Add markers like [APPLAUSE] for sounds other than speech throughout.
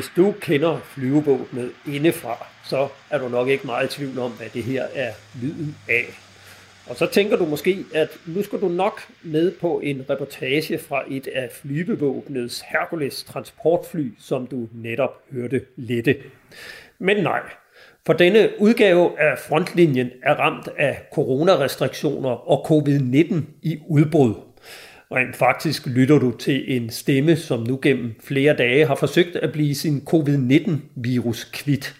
Hvis du kender flyvevåbnet indefra, så er du nok ikke meget i tvivl om, hvad det her er lyden af. Og så tænker du måske, at nu skal du nok med på en reportage fra et af flyvevåbnets Hercules transportfly, som du netop hørte lette. Men nej, for denne udgave af frontlinjen er ramt af coronarestriktioner og covid-19 i udbrud. Rent faktisk lytter du til en stemme, som nu gennem flere dage har forsøgt at blive sin covid-19-virus kvit.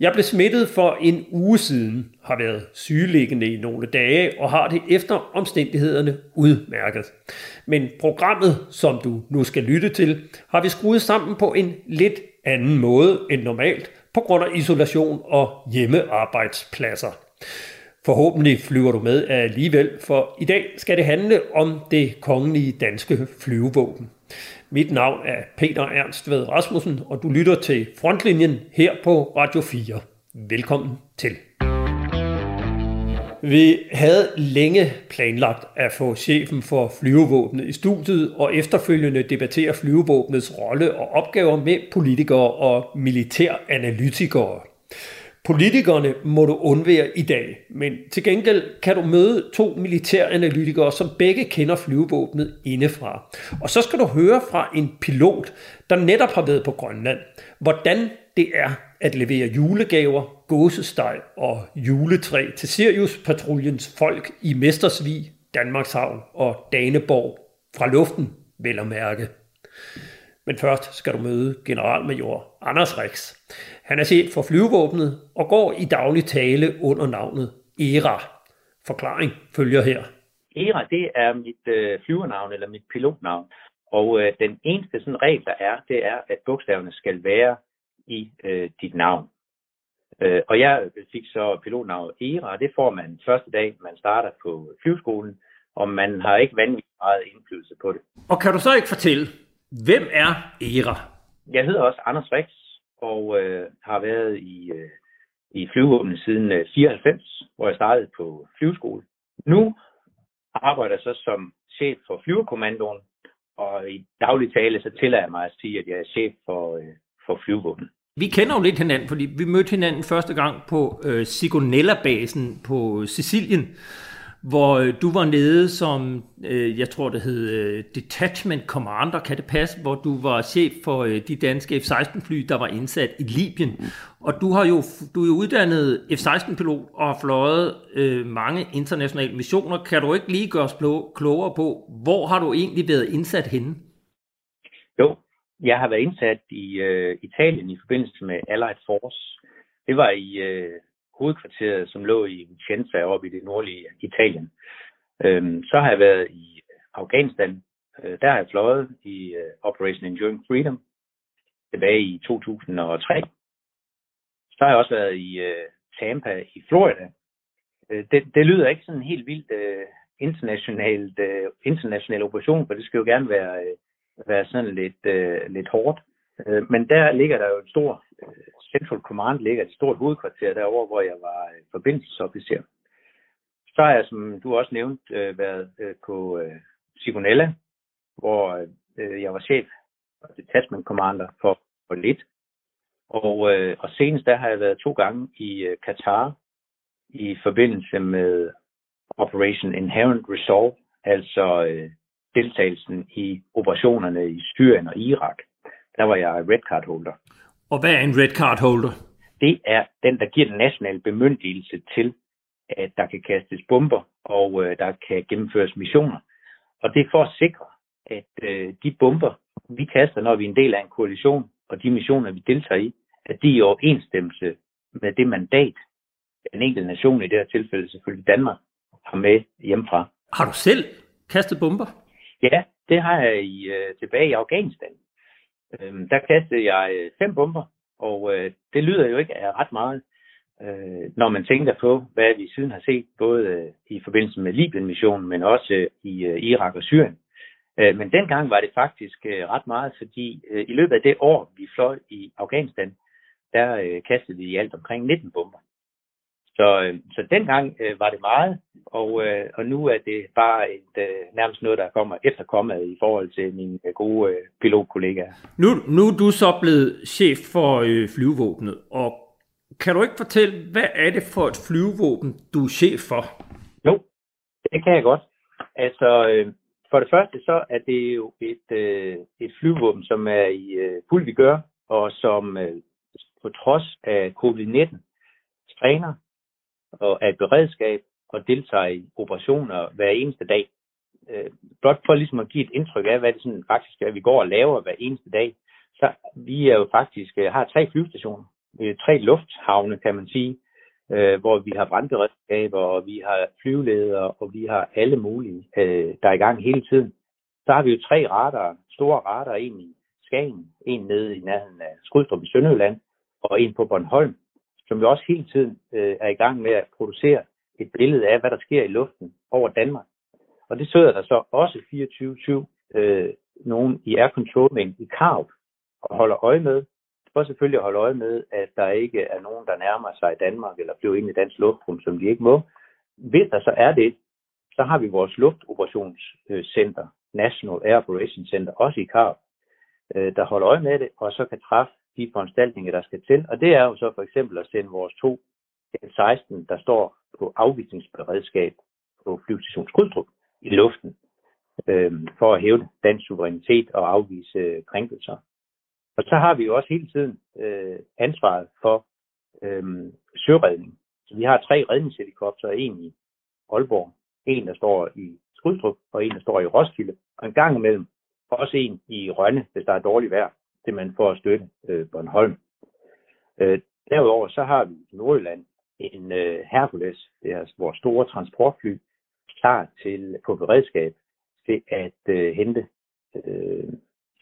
Jeg blev smittet for en uge siden, har været sygeliggende i nogle dage og har det efter omstændighederne udmærket. Men programmet, som du nu skal lytte til, har vi skruet sammen på en lidt anden måde end normalt på grund af isolation og hjemmearbejdspladser. Forhåbentlig flyver du med alligevel, for i dag skal det handle om det kongelige danske flyvevåben. Mit navn er Peter Ernst Ved Rasmussen, og du lytter til Frontlinjen her på Radio 4. Velkommen til. Vi havde længe planlagt at få chefen for flyvevåbnet i studiet og efterfølgende debattere flyvevåbnets rolle og opgaver med politikere og militæranalytikere. Politikerne må du undvære i dag, men til gengæld kan du møde to militæranalytikere, som begge kender flyvevåbnet indefra. Og så skal du høre fra en pilot, der netop har været på Grønland, hvordan det er at levere julegaver, gåsesteg og juletræ til Sirius-patruljens folk i Mestersvig, Danmarkshavn og Daneborg fra luften, vel at mærke. Men først skal du møde generalmajor Anders Rex. Han er chef for flyvevåbnet og går i daglig tale under navnet ERA. Forklaring følger her. ERA, det er mit øh, flyvernavn eller mit pilotnavn. Og øh, den eneste sådan regel, der er, det er, at bogstaverne skal være i øh, dit navn. Øh, og jeg fik så pilotnavnet ERA, og det får man første dag, man starter på flyveskolen, og man har ikke vanvittigt meget indflydelse på det. Og kan du så ikke fortælle, hvem er ERA? Jeg hedder også Anders Rix, og øh, har været i, øh, i flyvevåbnet siden øh, 94, hvor jeg startede på flyveskole. Nu arbejder jeg så som chef for flyvekommandoen, og i daglig tale så tillader jeg mig at sige, at jeg er chef for, øh, for flyvevåbnet. Vi kender jo lidt hinanden, fordi vi mødte hinanden første gang på øh, Sigonella-basen på Sicilien, hvor øh, du var nede som, øh, jeg tror det hed øh, Detachment Commander, kan det passe, hvor du var chef for øh, de danske F-16-fly, der var indsat i Libyen. Og du har jo du er jo uddannet F-16-pilot og har fløjet øh, mange internationale missioner. Kan du ikke lige gøre os klogere på, hvor har du egentlig været indsat henne? Jo, jeg har været indsat i øh, Italien i forbindelse med Allied Force. Det var i øh, hovedkvarteret, som lå i Vicenza oppe i det nordlige Italien. Øhm, så har jeg været i Afghanistan. Øh, der har jeg fløjet i øh, Operation Enduring Freedom tilbage i 2003. Så har jeg også været i øh, Tampa i Florida. Øh, det, det lyder ikke sådan helt vildt øh, internationalt, øh, international operation, for det skal jo gerne være, øh, være sådan lidt, øh, lidt hårdt. Øh, men der ligger der jo en stor øh, Central Command ligger et stort hovedkvarter derovre, hvor jeg var øh, forbindelsesofficer. Så har jeg, som du også nævnte, øh, været øh, på øh, Sigonella, hvor jeg var chef og detachment commander for, for lidt. Og, og senest der har jeg været to gange i Katar i forbindelse med Operation Inherent Resolve, altså deltagelsen i operationerne i Syrien og Irak der var jeg red card holder. Og hvad er en red card holder? Det er den, der giver den nationale bemyndigelse til, at der kan kastes bomber, og øh, der kan gennemføres missioner. Og det er for at sikre, at øh, de bomber, vi kaster, når vi er en del af en koalition, og de missioner, vi deltager i, at de er i overensstemmelse med det mandat, den enkelte nation, i det her tilfælde selvfølgelig Danmark, har med hjemmefra. Har du selv kastet bomber? Ja, det har jeg i, øh, tilbage i Afghanistan. Øh, der kastede jeg øh, fem bomber, og øh, det lyder jo ikke af ret meget, øh, når man tænker på, hvad vi siden har set, både øh, i forbindelse med Libyen-missionen, men også øh, i øh, Irak og Syrien. Øh, men dengang var det faktisk øh, ret meget, fordi øh, i løbet af det år, vi fløj i Afghanistan, der øh, kastede vi i alt omkring 19 bomber. Så, øh, så dengang øh, var det meget, og, øh, og nu er det bare et, øh, nærmest noget, der kommer efterkommet i forhold til mine øh, gode øh, pilotkollegaer. Nu, nu er du så blevet chef for øh, flyvevåbnet, og kan du ikke fortælle, hvad er det for et flyvevåben, du er chef for? Jo, det kan jeg godt. Altså, øh, for det første så er det jo et, øh, et flyvåben, som er i øh, fuld vi gør, og som øh, på trods af covid-19 træner og er et beredskab og deltager i operationer hver eneste dag. Øh, blot for ligesom at give et indtryk af, hvad det sådan faktisk er, vi går og laver hver eneste dag. Så vi er jo faktisk øh, har tre flyvestationer, tre lufthavne, kan man sige, øh, hvor vi har brandberedskaber, og vi har flyveledere, og vi har alle mulige, øh, der er i gang hele tiden. Så har vi jo tre radar, store radar, en i Skagen, en nede i nærheden af Skrydstrup i Sønderjylland, og en på Bornholm, som jo også hele tiden øh, er i gang med at producere et billede af, hvad der sker i luften over Danmark. Og det sidder der så også 24-7 øh, nogen i Air Control i Karup og holder øje med, for selvfølgelig at holde øje med, at der ikke er nogen, der nærmer sig Danmark eller flyver ind i dansk luftrum, som de ikke må. Hvis der så er det, så har vi vores luftoperationscenter, National Air Operations Center, også i Karup, øh, der holder øje med det, og så kan træffe de foranstaltninger, der skal til. Og det er jo så for eksempel at sende vores to F-16, der står på afvisningsberedskab på flyvestation Skrydstrup i luften, øh, for at hæve dansk suverænitet og afvise øh, krænkelser. Og så har vi jo også hele tiden øh, ansvaret for øh, søredning. Så vi har tre redningshelikopter, en i Aalborg, en der står i Skrydstrup, og en der står i Roskilde, og en gang imellem også en i Rønne, hvis der er dårligt vejr, man får at støtte øh, Bornholm. Øh, derudover så har vi i Nordjylland en øh, Hercules, det er altså vores store transportfly, klar til på beredskab til at øh, hente øh,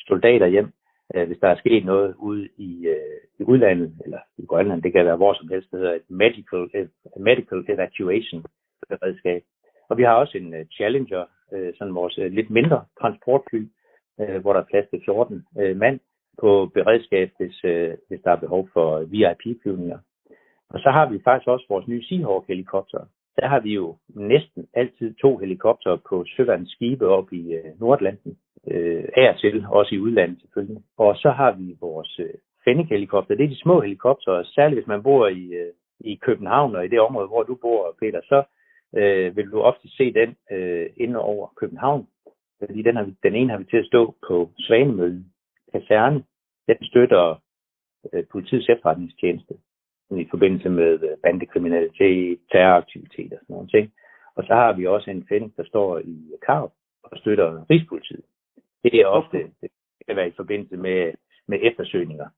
soldater hjem øh, hvis der er sket noget ude i, øh, i udlandet, eller i Grønland, det kan være hvor som helst, det hedder et medical, et medical evacuation beredskab. Og vi har også en uh, Challenger, øh, sådan vores uh, lidt mindre transportfly, øh, hvor der er plads til 14 øh, mand på beredskab, hvis, øh, hvis der er behov for VIP-flyvninger. Og så har vi faktisk også vores nye Seahawk-helikopter. Der har vi jo næsten altid to helikopter på søvandsskibe op i øh, Nordatlanten øh, af til, også i udlandet selvfølgelig. Og så har vi vores øh, Fennec-helikopter. Det er de små helikopter, særligt hvis man bor i, øh, i København og i det område, hvor du bor, Peter, så øh, vil du ofte se den øh, inde over København. Fordi den, har vi, den ene har vi til at stå på Svanemøllen kaserne. Den støtter øh, politiets efterretningstjeneste i forbindelse med øh, bandekriminalitet, terroraktivitet og sådan nogle ting. Og så har vi også en Fennick, der står i Karup og støtter Rigspolitiet. Det er ofte, det kan være i forbindelse med, med eftersøgninger,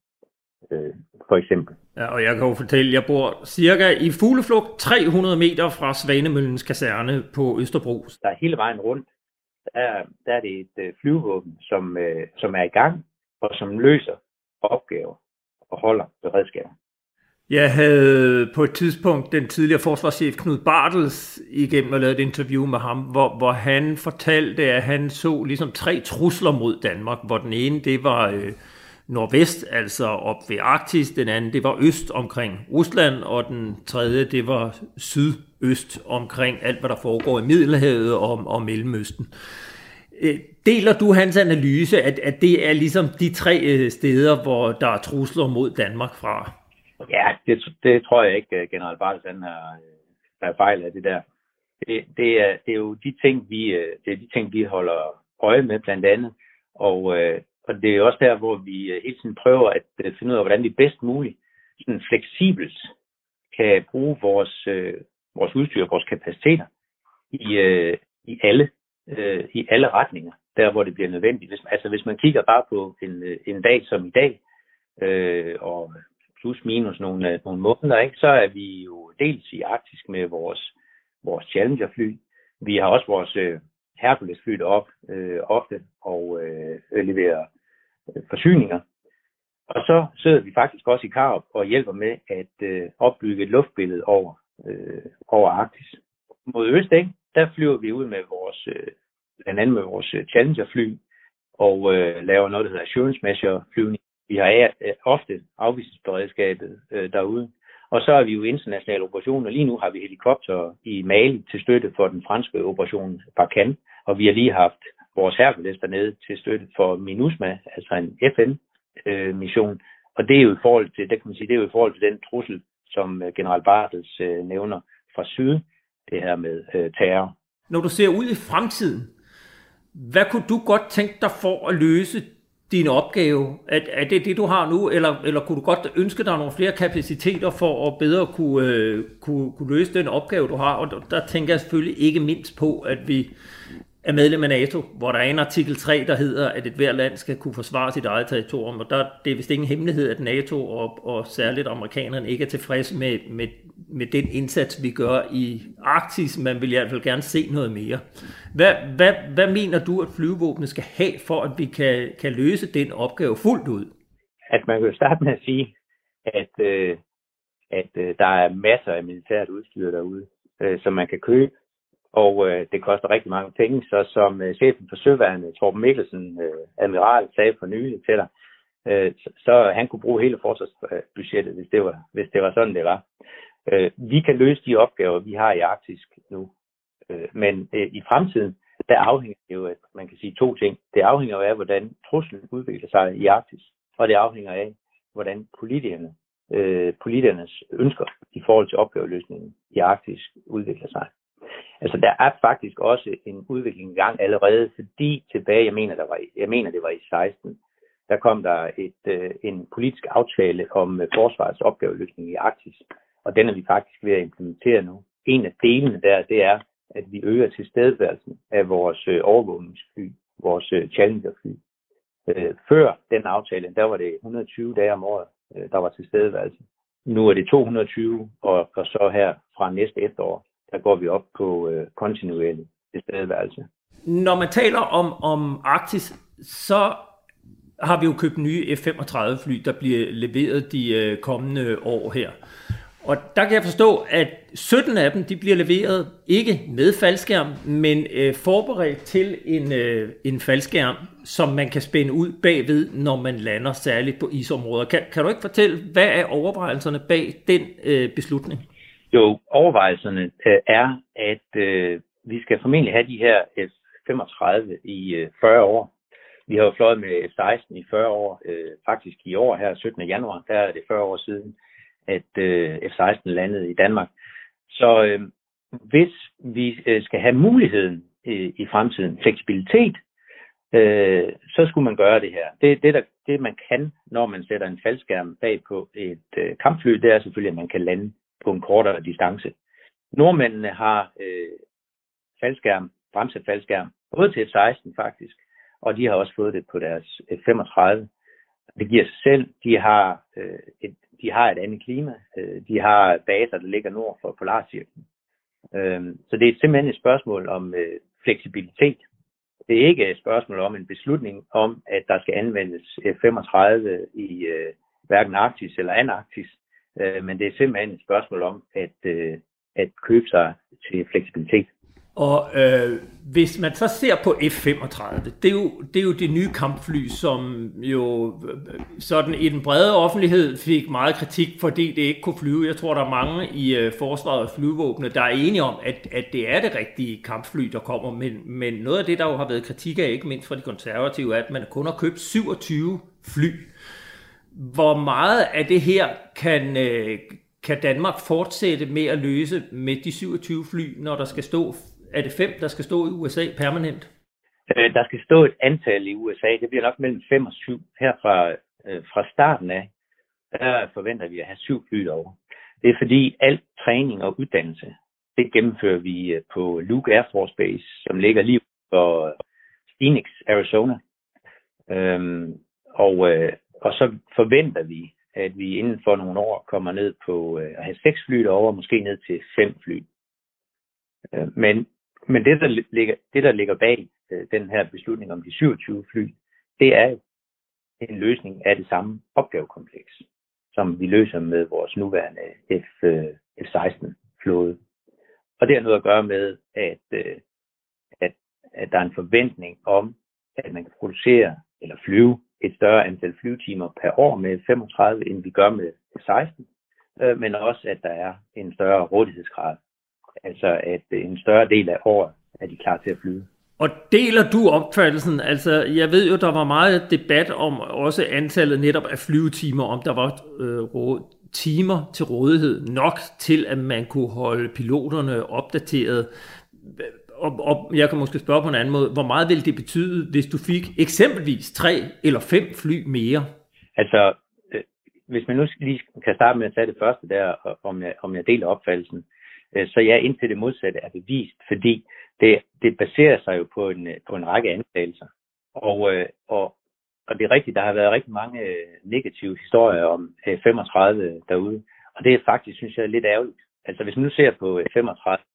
øh, for eksempel. Ja, og jeg kan jo fortælle, jeg bor cirka i fugleflugt 300 meter fra Svanemøllens kaserne på Østerbro. Der er hele vejen rundt, der, der er det et øh, flyvevåben, som, øh, som er i gang, og som løser opgaver og holder beredskaber. Jeg havde på et tidspunkt den tidligere forsvarschef Knud Bartels igennem og lavet et interview med ham, hvor, hvor han fortalte, at han så ligesom tre trusler mod Danmark, hvor den ene det var øh, nordvest, altså op ved Arktis, den anden det var øst omkring Rusland, og den tredje det var sydøst omkring alt, hvad der foregår i Middelhavet og, og Mellemøsten. Øh, deler du hans analyse, at, at det er ligesom de tre øh, steder, hvor der er trusler mod Danmark fra? Ja, det, det tror jeg ikke, øh, general Bartels han har, øh, er fejl af det der. Det, det, er, det er jo de ting, vi, øh, det er de ting, vi holder øje med blandt andet. Og, og det er også der, hvor vi hele tiden prøver at finde ud af, hvordan vi bedst muligt sådan fleksibelt kan bruge vores, vores udstyr, vores kapaciteter i, i alle i alle retninger, der hvor det bliver nødvendigt. Hvis, altså hvis man kigger bare på en, en dag som i dag, øh, og plus minus nogle, øh, nogle måneder, ikke, så er vi jo dels i Arktisk med vores, vores Challenger-fly. Vi har også vores øh, Hercules-fly op øh, ofte og øh, øh, leverer øh, forsyninger. Og så sidder vi faktisk også i Karup og hjælper med at øh, opbygge et luftbillede over, øh, over Arktis. Mod øst, ikke, der flyver vi ud med vores, øh, blandt andet med vores øh, Challenger-fly og øh, laver noget, der hedder assurance measure flyvning vi har øh, ofte afvisningsberedskabet øh, derude. Og så er vi jo internationale operationer. Lige nu har vi helikopter i Mali til støtte for den franske operation Barkan, og vi har lige haft vores Hercules dernede til støtte for MINUSMA, altså en FN-mission. Øh, og det er jo i forhold til, det kan man sige, det er jo i forhold til den trussel, som øh, general Bartels øh, nævner fra syd, det her med øh, terror. Når du ser ud i fremtiden, hvad kunne du godt tænke dig for at løse din opgave? Er, er det det, du har nu, eller, eller kunne du godt ønske dig nogle flere kapaciteter for at bedre kunne, øh, kunne, kunne løse den opgave, du har? Og der, der tænker jeg selvfølgelig ikke mindst på, at vi er medlem af NATO, hvor der er en artikel 3, der hedder, at et hver land skal kunne forsvare sit eget territorium, og der, det er vist ingen hemmelighed, at NATO og, og særligt amerikanerne ikke er tilfredse med, med, med den indsats, vi gør i Arktis. Man vil i hvert fald gerne se noget mere. Hvad, hvad, hvad mener du, at flyvevåbnet skal have, for at vi kan, kan løse den opgave fuldt ud? At man kan starte med at sige, at, øh, at øh, der er masser af militært udstyr derude, øh, som man kan købe, og øh, det koster rigtig mange penge. Så som øh, chefen for Søværnet, Torben Mikkelsen, øh, admiral, sagde for nylig til dig, øh, så, så han kunne bruge hele forsvarsbudgettet, hvis det var, hvis det var sådan, det var. Øh, vi kan løse de opgaver, vi har i Arktisk nu. Øh, men øh, i fremtiden, der afhænger det jo af, man kan sige to ting. Det afhænger jo af, hvordan truslen udvikler sig i Arktis, og det afhænger af, hvordan politikerne, øh, politikernes ønsker i forhold til opgaveløsningen i Arktis udvikler sig. Altså, der er faktisk også en udvikling i gang allerede, fordi tilbage, jeg mener, der var, jeg mener det var i 16, der kom der et, øh, en politisk aftale om øh, forsvarets opgaveløsning i Arktis, og den er vi faktisk ved at implementere nu. En af delene der, det er, at vi øger tilstedeværelsen af vores øh, overvågningsfly, vores øh, Challenger-fly. Øh, før den aftale, der var det 120 dage om året, øh, der var tilstedeværelse. Nu er det 220, og, og så her fra næste efterår, der går vi op på øh, kontinuerlig tilstedeværelse. Når man taler om, om Arktis, så har vi jo købt nye F-35 fly, der bliver leveret de øh, kommende år her. Og der kan jeg forstå, at 17 af dem de bliver leveret ikke med faldskærm, men øh, forberedt til en, øh, en faldskærm, som man kan spænde ud bagved, når man lander særligt på isområder. Kan, kan du ikke fortælle, hvad er overvejelserne bag den øh, beslutning? Jo, overvejelserne øh, er, at øh, vi skal formentlig have de her F-35 i øh, 40 år. Vi har jo fløjet med F-16 i 40 år. Øh, faktisk i år her, 17. januar, der er det 40 år siden, at øh, F-16 landede i Danmark. Så øh, hvis vi øh, skal have muligheden øh, i fremtiden, fleksibilitet, øh, så skulle man gøre det her. Det, det, der, det man kan, når man sætter en faldskærm bag på et øh, kampfly, det er selvfølgelig, at man kan lande på en kortere distance. Nordmændene har øh, faldskærm, bremset faldskærm, både til F-16 faktisk, og de har også fået det på deres F-35. Det giver sig selv. De har, øh, et, de har et andet klima. Øh, de har baser, der ligger nord for Polarcirklen. Øh, så det er simpelthen et spørgsmål om øh, fleksibilitet. Det er ikke et spørgsmål om en beslutning om, at der skal anvendes F-35 i øh, hverken Arktis eller Antarktis. Øh, men det er simpelthen et spørgsmål om at, øh, at købe sig til fleksibilitet. Og øh, hvis man så ser på F-35, det er, jo, det er jo det nye kampfly, som jo øh, sådan i den brede offentlighed fik meget kritik, fordi det ikke kunne flyve. Jeg tror, der er mange i øh, forsvaret og flyvåbnet, der er enige om, at, at det er det rigtige kampfly, der kommer. Men, men noget af det, der jo har været kritik af, ikke mindst fra de konservative, er, at man kun har købt 27 fly hvor meget af det her kan, øh, kan Danmark fortsætte med at løse med de 27 fly, når der skal stå, er det fem, der skal stå i USA permanent? Øh, der skal stå et antal i USA. Det bliver nok mellem 5 og 7. Her fra, øh, fra starten af, der forventer vi at have syv fly over. Det er fordi al træning og uddannelse, det gennemfører vi øh, på Luke Air Force Base, som ligger lige for Phoenix, Arizona. Øhm, og, øh, og så forventer vi, at vi inden for nogle år kommer ned på øh, at have seks fly derovre, måske ned til fem fly. Øh, men men det, der ligger, det, der ligger bag øh, den her beslutning om de 27 fly, det er en løsning af det samme opgavekompleks, som vi løser med vores nuværende F, øh, F-16-flåde. Og det har noget at gøre med, at, øh, at, at der er en forventning om, at man kan producere eller flyve et større antal flyvetimer per år med 35, end vi gør med 16. øh, men også, at der er en større rådighedsgrad. Altså, at øh, en større del af året er de klar til at flyve. Og deler du opfattelsen? Altså, jeg ved jo, der var meget debat om også antallet netop af flyvetimer, om der var øh, timer til rådighed nok til, at man kunne holde piloterne opdateret. Og, og jeg kan måske spørge på en anden måde, hvor meget ville det betyde, hvis du fik eksempelvis tre eller fem fly mere? Altså, øh, hvis man nu lige kan starte med at tage det første der, om jeg, om jeg deler opfattelsen, øh, så ja, indtil det modsatte er bevist, fordi det, det baserer sig jo på en, øh, på en række antagelser. Og, øh, og, og det er rigtigt, der har været rigtig mange øh, negative historier om øh, F-35 derude. Og det er faktisk, synes jeg, lidt ærgerligt. Altså hvis man nu ser på F-35,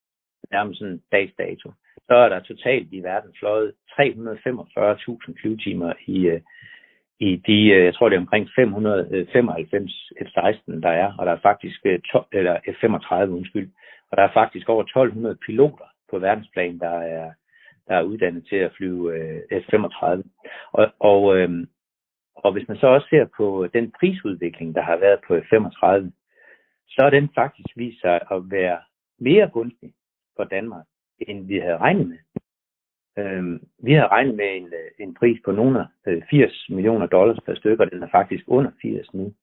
nærmest sådan dags dato, så er der totalt i verden fløjet 345.000 flyvetimer i, øh, i de, øh, jeg tror det er omkring 595 øh, F-16, der er, og der er faktisk 12, eller F-35, undskyld, og der er faktisk over 1200 piloter på verdensplan, der er, der er uddannet til at flyve F-35. Og, og, og hvis man så også ser på den prisudvikling, der har været på F-35, så er den faktisk vist sig at være mere gunstig for Danmark, end vi havde regnet med. Øh, vi har regnet med en, øh, en pris på nogle øh, 80 millioner dollars per stykke, og den er faktisk under 80 nu.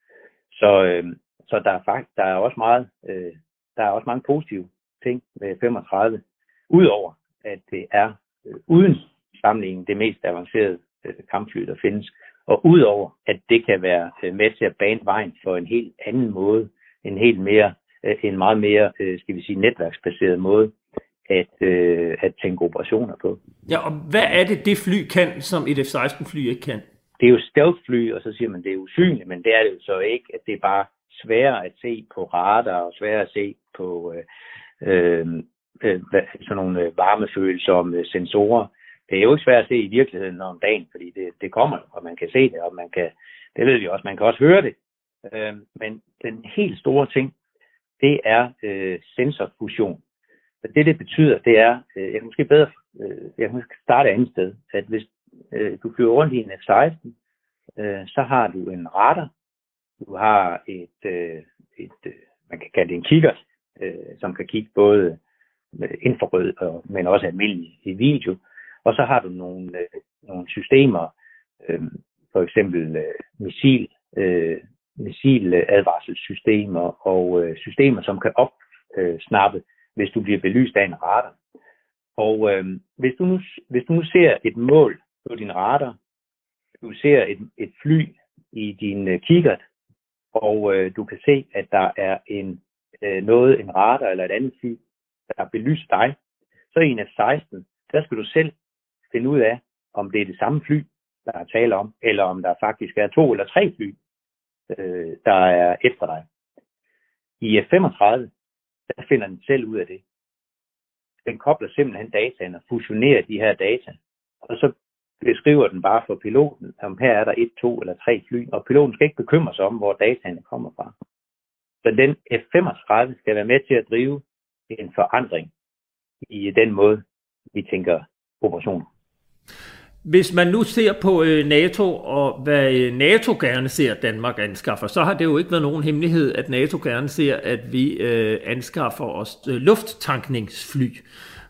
Så, øh, så der, er faktisk, der er også meget, øh, der er også mange positive ting med 35. Udover at det er øh, uden sammenligning det mest avancerede øh, kampfly, der findes. Og udover at det kan være øh, med til at bane vejen for en helt anden måde, en helt mere, øh, en meget mere, øh, skal vi sige, netværksbaseret måde at, øh, at tænke operationer på. Ja, og hvad er det, det fly kan, som et F-16-fly ikke kan? Det er jo stealth-fly, og så siger man, det er usynligt, men det er det jo så ikke, at det er bare sværere at se på radar og sværere at se på øh, øh, øh, sådan nogle øh, varmefølsomme sensorer. Det er jo ikke svært at se i virkeligheden om dagen, fordi det, det kommer, og man kan se det, og man kan, det ved vi også, man kan også høre det. Øh, men den helt store ting, det er øh, sensorfusion. Og det, det betyder, det er, øh, jeg kan måske bedre, øh, jeg kan måske starte et andet sted, at hvis øh, du flyver rundt i en F-16, øh, så har du en radar, du har et, øh, et øh, man kan kalde det en kikkert, øh, som kan kigge både infrarød, og, men også almindelig i video. Og så har du nogle, øh, nogle systemer, øh, for eksempel øh, missil, øh, missiladvarselssystemer og øh, systemer, som kan opsnappe, øh, hvis du bliver belyst af en radar. Og øh, hvis, du nu, hvis du nu ser et mål på din radar, du ser et, et fly i din øh, kikkert, og øh, du kan se, at der er en øh, noget, en radar eller et andet fly, der belyser dig, så i en af 16, der skal du selv finde ud af, om det er det samme fly, der er tale om, eller om der faktisk er to eller tre fly, øh, der er efter dig. I F-35, der finder den selv ud af det. Den kobler simpelthen dataen og fusionerer de her data, og så beskriver den bare for piloten, om her er der et, to eller tre fly, og piloten skal ikke bekymre sig om, hvor dataene kommer fra. Så den F-35 skal være med til at drive en forandring i den måde, vi tænker operationer. Hvis man nu ser på øh, NATO og hvad øh, NATO gerne ser, at Danmark anskaffer, så har det jo ikke været nogen hemmelighed, at NATO gerne ser, at vi øh, anskaffer os øh, lufttankningsfly.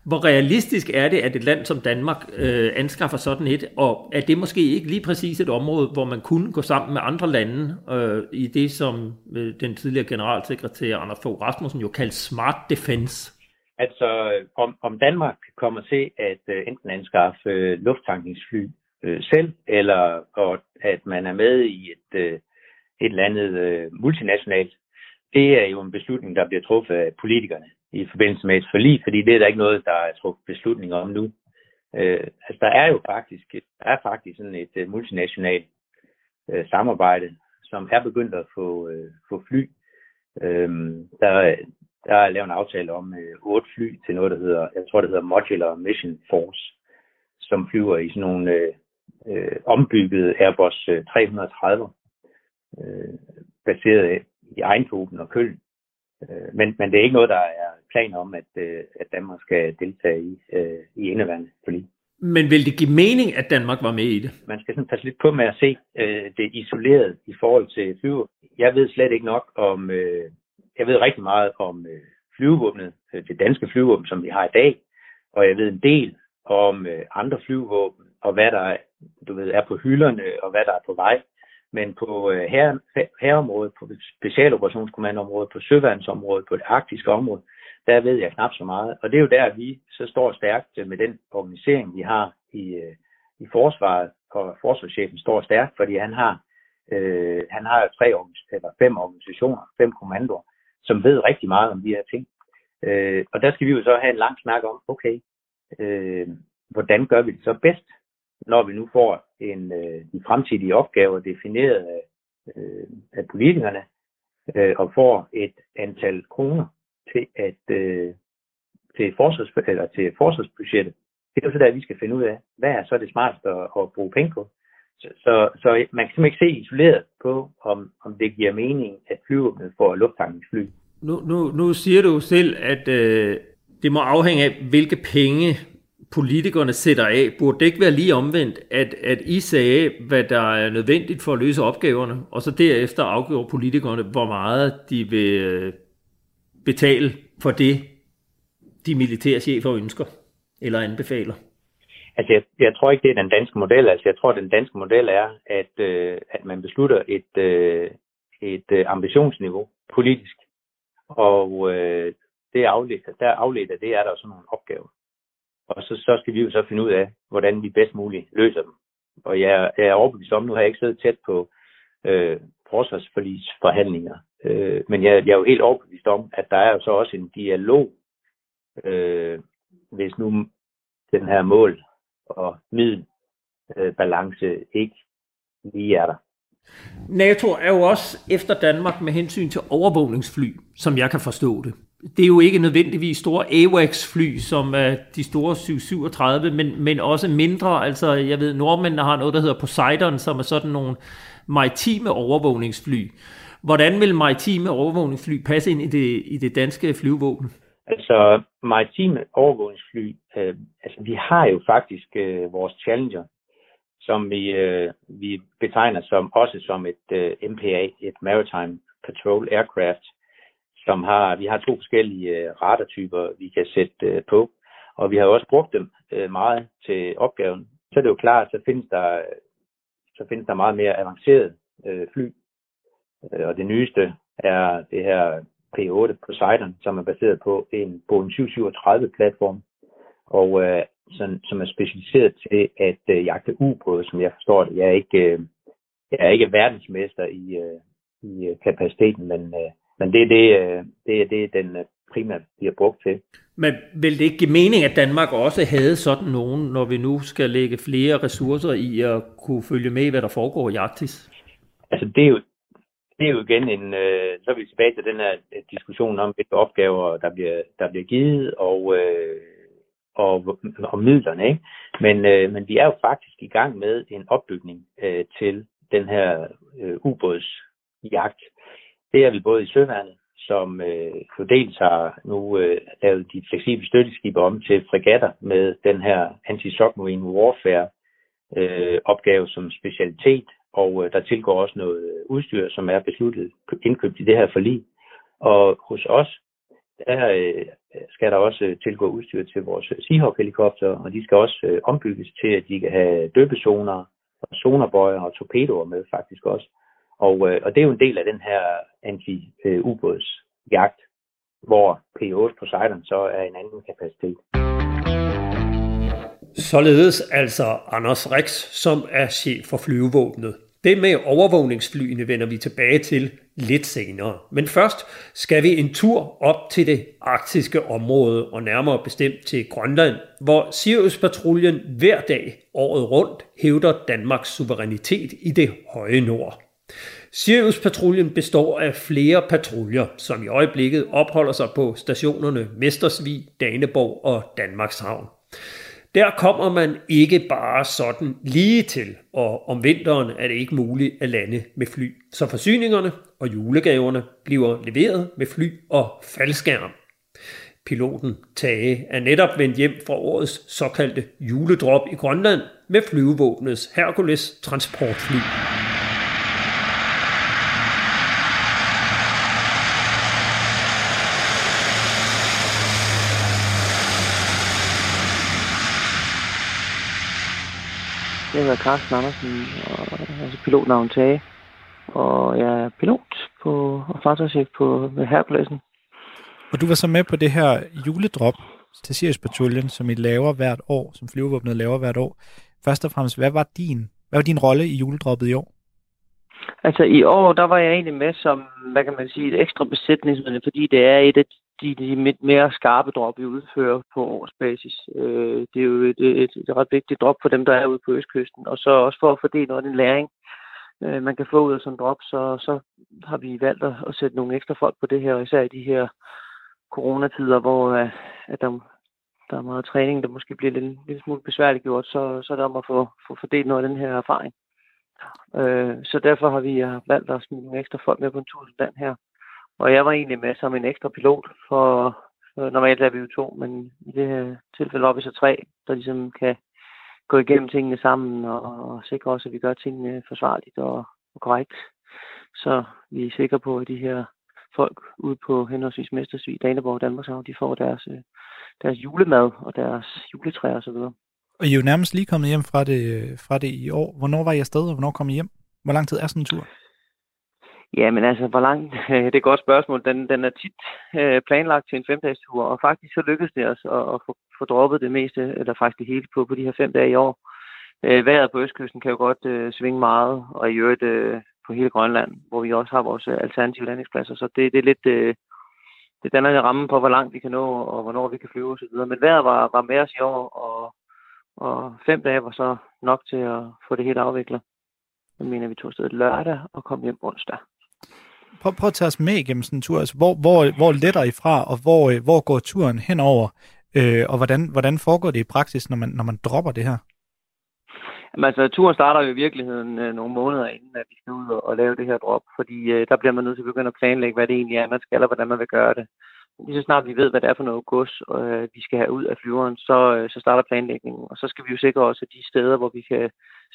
Hvor realistisk er det, at et land som Danmark øh, anskaffer sådan et, og er det måske ikke lige præcis et område, hvor man kunne gå sammen med andre lande øh, i det, som øh, den tidligere generalsekretær Anders Fogh Rasmussen jo kaldte smart defense? Altså, om, om Danmark kommer til at øh, enten anskaffe øh, lufttankningsfly øh, selv, eller og, at man er med i et, øh, et eller andet øh, multinationalt, det er jo en beslutning, der bliver truffet af politikerne i forbindelse med et forlig, fordi det er der ikke noget, der er truffet beslutning om nu. Øh, altså, der er jo faktisk, der er faktisk sådan et uh, multinationalt uh, samarbejde, som er begyndt at få, uh, få fly. Øhm, der, der er lavet en aftale om uh, otte fly til noget, der hedder, jeg tror, det hedder Modular Mission Force, som flyver i sådan nogle uh, uh, ombyggede Airbus 330, uh, baseret i Eindhoven og Køln. Øh, men, men det er ikke noget, der er planer om, at, øh, at Danmark skal deltage i, øh, i indeværende forlig. Men vil det give mening, at Danmark var med i det? Man skal sådan passe lidt på med at se øh, det isoleret i forhold til flyver. Jeg ved slet ikke nok om, øh, jeg ved rigtig meget om øh, flyvevåbnet, øh, det danske flyvevåben, som vi har i dag, og jeg ved en del om øh, andre flyvevåben, og hvad der du ved, er på hylderne, og hvad der er på vej. Men på øh, her, herområdet, på specialoperationskommandoområdet, på søværnsområdet, på det arktiske område, der ved jeg knap så meget. Og det er jo der, vi så står stærkt øh, med den organisering, vi har i, øh, i forsvaret, og forsvarschefen står stærkt, fordi han har, øh, han har tre eller fem organisationer, fem kommandoer, som ved rigtig meget om de her ting. Øh, og der skal vi jo så have en lang snak om, okay, øh, hvordan gør vi det så bedst, når vi nu får en, øh, de fremtidige opgaver defineret af, øh, af politikerne, øh, og får et antal kroner til at øh, til, forsvars, eller til forsvarsbudgettet. Det er jo så der, vi skal finde ud af, hvad er så det smarteste at, at bruge penge på. Så, så, så man kan simpelthen ikke se isoleret på, om, om det giver mening, at flyvåbnet får luftfangingsfly. Nu, nu, nu siger du selv, at øh, det må afhænge af, hvilke penge politikerne sætter af. Burde det ikke være lige omvendt, at, at I sagde, hvad der er nødvendigt for at løse opgaverne, og så derefter afgjorde politikerne, hvor meget de vil øh, betale for det, de militære chefer ønsker eller anbefaler? Altså, jeg, jeg tror ikke, det er den danske model. Altså, jeg tror, den danske model er, at, øh, at man beslutter et, øh, et øh, ambitionsniveau politisk. Og øh, det er afledt, der afledt af det, er der sådan nogle opgaver. Og så, så skal vi jo så finde ud af, hvordan vi bedst muligt løser dem. Og jeg, jeg er overbevist om, nu har jeg ikke siddet tæt på øh, forsvarsforlisforhandlinger, øh, men jeg, jeg er jo helt overbevist om, at der er jo så også en dialog, øh, hvis nu den her mål og middel øh, ikke lige er der. NATO er jo også efter Danmark med hensyn til overvågningsfly, som jeg kan forstå det det er jo ikke nødvendigvis store AWACS-fly, som er de store 737, men, men også mindre. Altså, jeg ved, nordmændene har noget, der hedder Poseidon, som er sådan nogle maritime overvågningsfly. Hvordan vil maritime overvågningsfly passe ind i det, i det danske flyvåben? Altså, maritime overvågningsfly, øh, altså vi har jo faktisk øh, vores Challenger, som vi, øh, vi betegner som også som et øh, MPA, et Maritime Patrol Aircraft, som har, vi har to forskellige øh, radartyper, vi kan sætte øh, på, og vi har også brugt dem øh, meget til opgaven. Så er det jo klart, så findes der, så findes der meget mere avanceret øh, fly, øh, og det nyeste er det her P8 Poseidon, som er baseret på en Boeing 737-platform, og øh, sådan, som er specialiseret til at øh, jagte ubåde, som jeg forstår det. Jeg er ikke, øh, jeg er ikke verdensmester i, øh, i øh, kapaciteten, men øh, men det er det, øh, det, er det den øh, primært bliver brugt til. Men vil det ikke give mening, at Danmark også havde sådan nogen, når vi nu skal lægge flere ressourcer i at kunne følge med, hvad der foregår i Arktis? Altså det er jo, det er jo igen en, øh, så er vi tilbage til den her øh, diskussion om, hvilke opgaver, der bliver, der bliver givet, og, øh, og, og midlerne. Ikke? Men, øh, men vi er jo faktisk i gang med en opbygning øh, til den her øh, ubådsjagt. Det er vi både i Søværnet, som øh, dels har nu øh, lavet de fleksible støtteskibe om til fregatter med den her anti-submarine warfare øh, opgave som specialitet, og øh, der tilgår også noget øh, udstyr, som er besluttet indkøbt i det her forlig. Og hos os, der øh, skal der også øh, tilgå udstyr til vores øh, Seahawk-helikopter, og de skal også øh, ombygges til, at de kan have døbezoner, og sonerbøjer og torpedoer med faktisk også. Og, øh, og det er jo en del af den her anti-ubådsjagt, hvor P8 Poseidon så er en anden kapacitet. Således altså Anders Rex, som er chef for flyvevåbnet. Det med overvågningsflyene vender vi tilbage til lidt senere. Men først skal vi en tur op til det arktiske område, og nærmere bestemt til Grønland, hvor Sirius-patruljen hver dag året rundt hævder Danmarks suverænitet i det høje nord. Sirius-patruljen består af flere patruljer, som i øjeblikket opholder sig på stationerne Mestersvig, Daneborg og Danmarkshavn. Der kommer man ikke bare sådan lige til, og om vinteren er det ikke muligt at lande med fly. Så forsyningerne og julegaverne bliver leveret med fly og faldskærm. Piloten Tage er netop vendt hjem fra årets såkaldte juledrop i Grønland med flyvevåbnets Hercules transportfly. Jeg hedder Carsten Andersen, og jeg er altså pilotnavn Tage. Og jeg er pilot på, og fartøjschef på Herkulesen. Og du var så med på det her juledrop til Sirius Patruljen, som I laver hvert år, som flyvevåbnet laver hvert år. Først og fremmest, hvad var din, hvad var din rolle i juledroppet i år? Altså i år, der var jeg egentlig med som, hvad kan man sige, et ekstra besætningsmedlem, fordi det er et af de, de mere skarpe drop, vi udfører på årsbasis. Øh, det er jo et, et, et ret vigtigt drop for dem, der er ude på Østkysten, og så også for at fordele noget af den læring, øh, man kan få ud af sådan en drop, så, så har vi valgt at, at sætte nogle ekstra folk på det her, især i de her coronatider, hvor øh, at der, der er meget træning, der måske bliver lidt, lidt smule besværligt gjort, så, så er det om at få, få fordelt noget af den her erfaring. Øh, så derfor har vi øh, valgt at smide nogle ekstra folk med på en tur som den her. Og jeg var egentlig med som en ekstra pilot, for, øh, normalt er vi jo to, men i det her tilfælde var vi så tre, der ligesom kan gå igennem tingene sammen og, og sikre os, at vi gør tingene forsvarligt og, og korrekt. Så vi er sikre på, at de her folk ude på henholdsvis Mestersvig, Daneborg og Danmarkshavn, de får deres, øh, deres julemad og deres juletræer osv. Og I er jo nærmest lige kommet hjem fra det, øh, fra det i år. Hvornår var I afsted, og hvornår kom I hjem? Hvor lang tid er sådan en tur? Ja, men altså, hvor langt? [LAUGHS] Det er et godt spørgsmål. Den, den er tit øh, planlagt til en femdagstur, og faktisk så lykkedes det os at, at få, få droppet det meste, eller faktisk det hele på, på de her fem dage i år. Øh, vejret på Østkysten kan jo godt øh, svinge meget, og i øvrigt øh, på hele Grønland, hvor vi også har vores øh, alternative landingspladser. Så det, det er lidt... Øh, det danner en ramme på, hvor langt vi kan nå, og hvornår vi kan flyve osv. Men vejret var, var med os i år, og, og fem dage var så nok til at få det helt afviklet. Jeg mener, vi tog afsted lørdag og kom hjem onsdag. Prøv, prøv at tage os med igennem sådan en tur. Altså, hvor, hvor, hvor letter I fra, og hvor, øh, hvor går turen henover? Øh, og hvordan, hvordan foregår det i praksis, når man, når man dropper det her? Jamen, altså, turen starter jo i virkeligheden øh, nogle måneder inden, at vi skal ud og, og lave det her drop, fordi øh, der bliver man nødt til at begynde at planlægge, hvad det egentlig er, man skal, og hvordan man vil gøre det. Lige så snart vi ved, hvad det er for noget gods, øh, vi skal have ud af flyveren, så, øh, så starter planlægningen. Og så skal vi jo sikre os, at de steder, hvor vi kan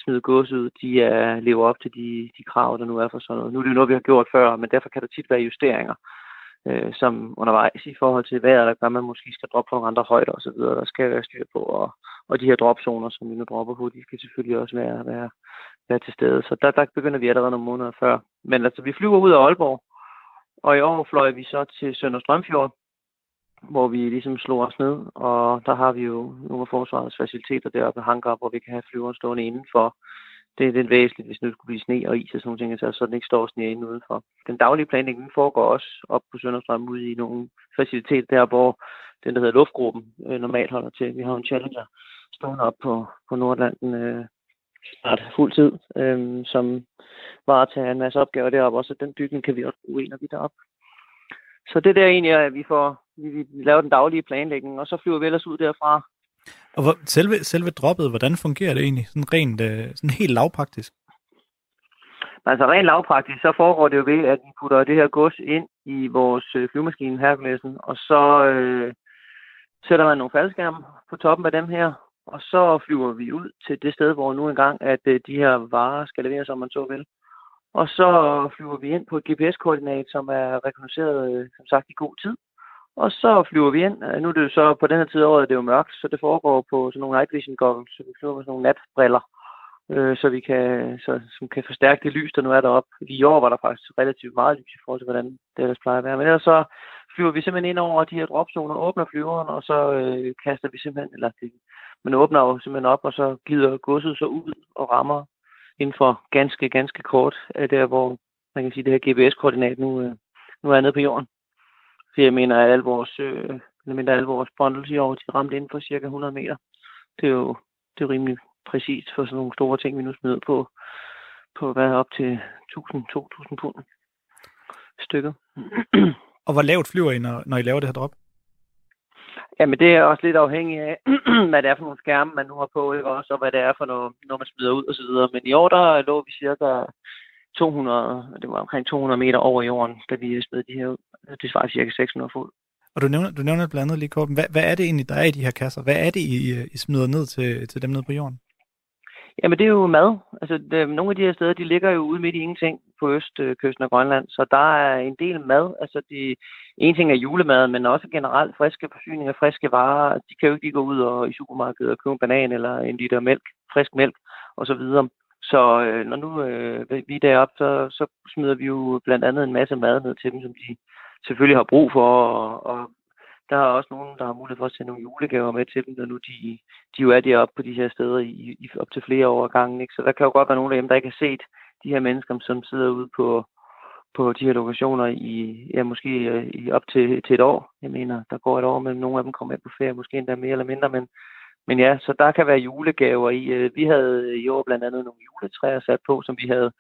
smide gods ud, de er, lever op til de, de krav, der nu er for sådan noget. Nu er det jo noget, vi har gjort før, men derfor kan der tit være justeringer øh, som undervejs i forhold til vejret, der gør, man måske skal droppe på nogle andre højder osv., der skal være styr på. Og, og de her dropzoner, som vi nu dropper på, de skal selvfølgelig også være, være, være til stede. Så der, der begynder vi allerede nogle måneder før. Men altså, vi flyver ud af Aalborg, og i år fløj vi så til Sønder Strømfjord, hvor vi ligesom slog os ned, og der har vi jo nogle af forsvarets faciliteter deroppe, hangar, hvor vi kan have flyveren stående indenfor, det er lidt væsentligt, hvis nu skulle blive sne og is og sådan nogle ting, så den ikke står sne inde udenfor. Den daglige planlægning foregår også op på Sønderstrøm ude i nogle faciliteter der, hvor den, der hedder luftgruppen, øh, normalt holder til. Vi har en Challenger stående op på, på Nordlanden øh, snart fuld tid, øh, som var at tage en masse opgaver deroppe, og så den bygning kan vi også bruge, når vi deroppe. Så det der egentlig er, at vi får vi, vi laver den daglige planlægning, og så flyver vi ellers ud derfra og hvor, selve, selve droppet, hvordan fungerer det egentlig? Sådan rent, øh, sådan helt lavpraktisk? Altså rent lavpraktisk, så foregår det jo ved, at vi putter det her gods ind i vores øh, flyvemaskine Herkulesen, og så øh, sætter man nogle faldskærme på toppen af dem her, og så flyver vi ud til det sted, hvor nu engang, at øh, de her varer skal leveres, som man så vil. Og så flyver vi ind på et GPS-koordinat, som er rekognosceret, øh, som sagt, i god tid. Og så flyver vi ind. Øh, nu er det jo så på den her tid af året, det er jo mørkt, så det foregår på sådan nogle night vision goggles, så vi flyver med sådan nogle natbriller, øh, så vi kan, så, som kan forstærke det lys, der nu er deroppe. I år var der faktisk relativt meget lys i forhold til, hvordan det ellers plejer at være. Men ellers så flyver vi simpelthen ind over de her dropzoner, åbner flyveren, og så øh, kaster vi simpelthen, eller det, man åbner jo simpelthen op, og så glider godset så ud og rammer inden for ganske, ganske kort, der hvor man kan sige, det her GPS-koordinat nu, øh, nu er nede på jorden. Så jeg mener, at alle vores, øh, mener, alle vores bundles i år, de ramte inden for cirka 100 meter. Det er jo det er rimelig præcist for sådan nogle store ting, vi nu smider på, på hvad op til 1000-2000 pund stykket og hvor lavt flyver I, når, når I laver det her drop? Jamen, det er også lidt afhængigt af, [CLEARS THROAT] hvad det er for nogle skærme, man nu har på, ikke? også, og hvad det er for noget, når man smider ud og så videre. Men i år, der lå vi cirka 200, det var omkring 200 meter over jorden, da vi smed de her ud. Det svarer cirka 600 fod. Og du nævner, du nævner blandt andet lige, Korben. Hvad, hvad er det egentlig, der er i de her kasser? Hvad er det, I, I smider ned til, til dem nede på jorden? Jamen, det er jo mad. Altså, det, nogle af de her steder, de ligger jo ude midt i ingenting på østkysten af Grønland, så der er en del mad. Altså, de, en ting er julemad, men også generelt friske forsyninger, friske varer. De kan jo ikke lige gå ud og i supermarkedet og købe en banan eller en liter mælk, frisk mælk, og så videre. Så øh, når nu øh, vi er deroppe, så, så smider vi jo blandt andet en masse mad ned til dem, som de selvfølgelig har brug for, og, og der er også nogen, der har mulighed for at sende nogle julegaver med til dem, når nu de, de jo er deroppe på de her steder i, i op til flere år gangen. Ikke? Så der kan jo godt være nogen af dem, der ikke har set de her mennesker, som sidder ude på, på de her lokationer i, ja, måske øh, i op til, til et år. Jeg mener, der går et år, men nogle af dem kommer med på ferie, måske endda mere eller mindre, men, men ja, så der kan være julegaver i. Øh. Vi havde i år blandt andet nogle juletræer sat på, som vi havde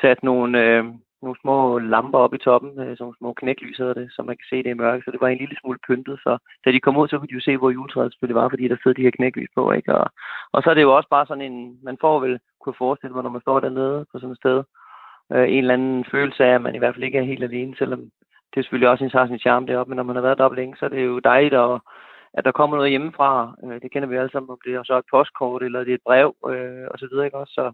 sat nogle, øh, nogle små lamper op i toppen, øh, sådan små knæklys hedder det, så man kan se det i mørke. Så det var en lille smule pyntet, så da de kom ud, så kunne de jo se, hvor juletræet selvfølgelig var, fordi der sidder de her knæklys på. Ikke? Og, og så er det jo også bare sådan en, man får vel kunne forestille mig, når man står dernede på sådan et sted, øh, en eller anden følelse af, at man i hvert fald ikke er helt alene, selvom det er selvfølgelig også en, har sin charme deroppe, men når man har været deroppe længe, så er det jo dejligt, at, at der kommer noget hjemmefra. Øh, det kender vi alle sammen, om det er så et postkort, eller det er et brev, øh, og så videre, ikke også? Så,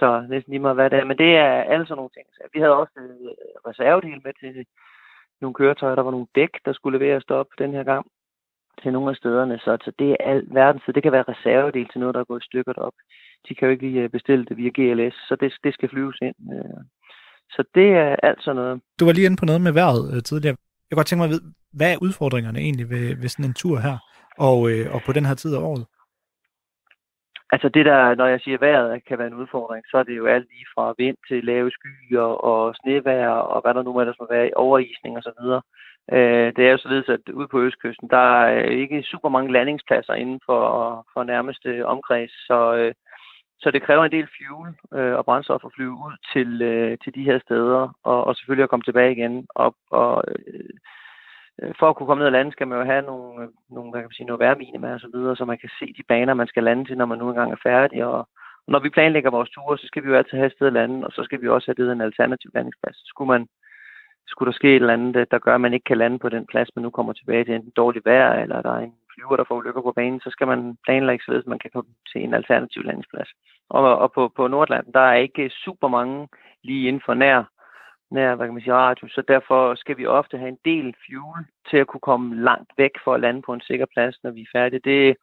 så næsten lige meget hvad det er. Men det er alle sådan nogle ting. Så vi havde også øh, reservedel med til nogle køretøjer. Der var nogle dæk, der skulle leveres op den her gang til nogle af stederne. Så, så det er alt verdens. Det kan være reservedel til noget, der er gået i stykker op. De kan jo ikke lige øh, bestille det via GLS, så det, det skal flyves ind. Øh. Så det er alt sådan noget. Du var lige inde på noget med vejret øh, tidligere. Jeg kan godt tænke mig at vide, hvad er udfordringerne egentlig ved, ved sådan en tur her, og, øh, og på den her tid af året? Altså det der, når jeg siger vejret kan være en udfordring, så er det jo alt lige fra vind til lave skyer og snevejr og hvad der nu ellers må være i overisning og så videre. Øh, det er jo således, at ude på Østkysten, der er ikke super mange landingspladser inden for, for nærmeste omkreds, så, øh, så det kræver en del fuel øh, og brændstof at flyve ud til, øh, til de her steder, og, og selvfølgelig at komme tilbage igen. Og, og øh, Øh, for at kunne komme ned og lande, skal man jo have nogle, øh, nogle hvad kan man sige, noget værminima og så videre, så man kan se de baner, man skal lande til, når man nu engang er færdig. Og, og når vi planlægger vores ture, så skal vi jo altid have et sted at lande, og så skal vi også have det en alternativ landingsplads. Skulle man skulle der ske et eller andet, der gør, at man ikke kan lande på den plads, man nu kommer tilbage til, enten dårligt vejr, eller der er en flyver, der får ulykker på banen, så skal man planlægge således, at man kan komme til en alternativ landingsplads. Og, og på, på Nordland, der er ikke super mange lige inden for nær, nær hvad kan man sige, radius, så derfor skal vi ofte have en del fuel til at kunne komme langt væk for at lande på en sikker plads, når vi er færdige. Det,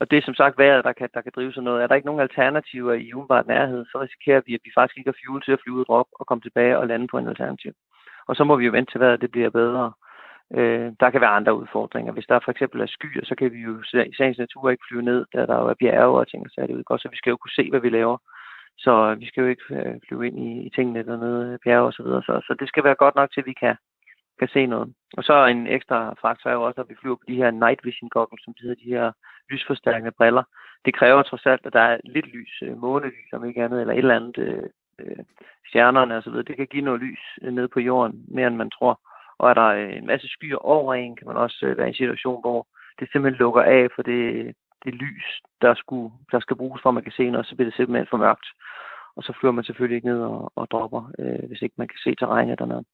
og det er som sagt vejret, der kan, der kan drive sådan noget. Er der ikke nogen alternativer i umiddelbart nærhed, så risikerer vi, at vi faktisk ikke har fuel til at flyve ud og og komme tilbage og lande på en alternativ. Og så må vi jo vente til vejret, det bliver bedre. Øh, der kan være andre udfordringer. Hvis der for eksempel er skyer, så kan vi jo i sagens natur ikke flyve ned, da der jo er bjerge og ting, så er det jo godt, så vi skal jo kunne se, hvad vi laver. Så øh, vi skal jo ikke øh, flyve ind i, i tingene dernede, øh, bjerge og så videre. Så, så det skal være godt nok til, at vi kan, kan se noget. Og så en ekstra faktor er jo også, at vi flyver på de her night vision goggles, som de hedder, de her lysforstærkende briller. Det kræver trods alt, at der er lidt lys, øh, månelys om ikke andet, eller et eller andet øh, stjernerne osv. Det kan give noget lys ned på jorden, mere end man tror. Og er der en masse skyer over en, kan man også være i en situation, hvor det simpelthen lukker af for det, det lys, der, skulle, der skal bruges for, at man kan se noget, så bliver det simpelthen for mørkt. Og så flyver man selvfølgelig ikke ned og, og dropper, øh, hvis ikke man kan se terrænet dernede.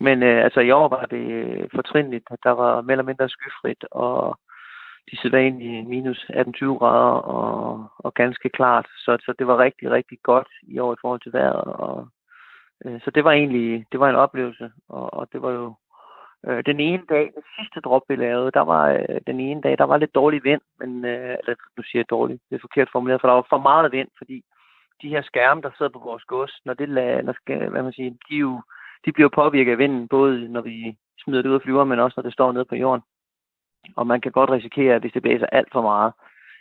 Men øh, altså i år var det øh, fortrinligt, at der var mere eller mindre skyfrit, og de sædvanlige minus 18-20 grader og, og ganske klart. Så, så det var rigtig, rigtig godt i år i forhold til vejret. Og, øh, så det var egentlig det var en oplevelse, og, og det var jo øh, den ene dag, den sidste drop vi lavede, der var øh, den ene dag, der var lidt dårlig vind, men øh, eller nu siger jeg dårligt, det er forkert formuleret, for der var for meget vind, fordi de her skærme, der sidder på vores gods, når det når skal, hvad man siger, de, jo, de bliver påvirket af vinden, både når vi smider det ud af flyver, men også når det står nede på jorden. Og man kan godt risikere, hvis det blæser alt for meget,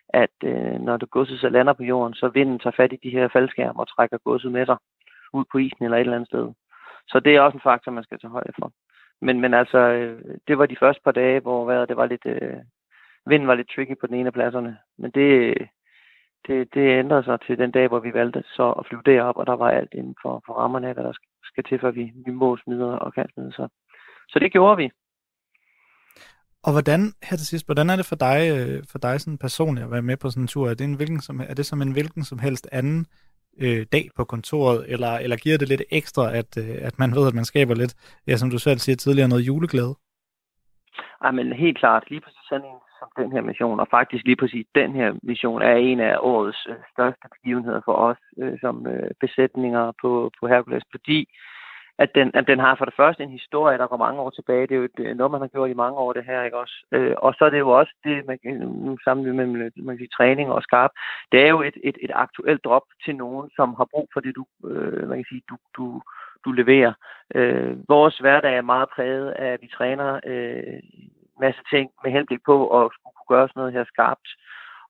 at øh, når det godset så lander på jorden, så vinden tager fat i de her faldskærme og trækker godset med sig ud på isen eller et eller andet sted. Så det er også en faktor, man skal tage højde for. Men, men altså, øh, det var de første par dage, hvor vejret, det var lidt, øh, vinden var lidt tricky på den ene af pladserne. Men det, det, det ændrede sig til den dag, hvor vi valgte så at flyve derop, og der var alt inden for, for rammerne af, hvad der skal til, for vi, vi må smide og kan smide. Så, så det gjorde vi. Og hvordan, her til sidst, hvordan er det for dig, øh, for dig sådan personligt at være med på sådan en tur? Er det, en hvilken som, er det som en hvilken som helst anden øh, dag på kontoret, eller, eller giver det lidt ekstra, at, øh, at man ved, at man skaber lidt, ja, som du selv siger tidligere, noget juleglæde? Ej, men helt klart, lige præcis sådan en som den her mission, og faktisk lige præcis den her mission, er en af årets øh, største begivenheder for os øh, som øh, besætninger på, på Hercules, fordi at den, at den har for det første en historie, der går mange år tilbage. Det er jo et, øh, noget, man har gjort i mange år, det her, ikke også? Øh, og så er det jo også det, man kan med man kan sige, træning og skarp. Det er jo et, et, et aktuelt drop til nogen, som har brug for det, du, øh, man kan sige, du, du, du leverer. Øh, vores hverdag er meget præget af, at vi træner øh, masse ting med henblik på at skulle kunne gøre sådan noget her skarpt.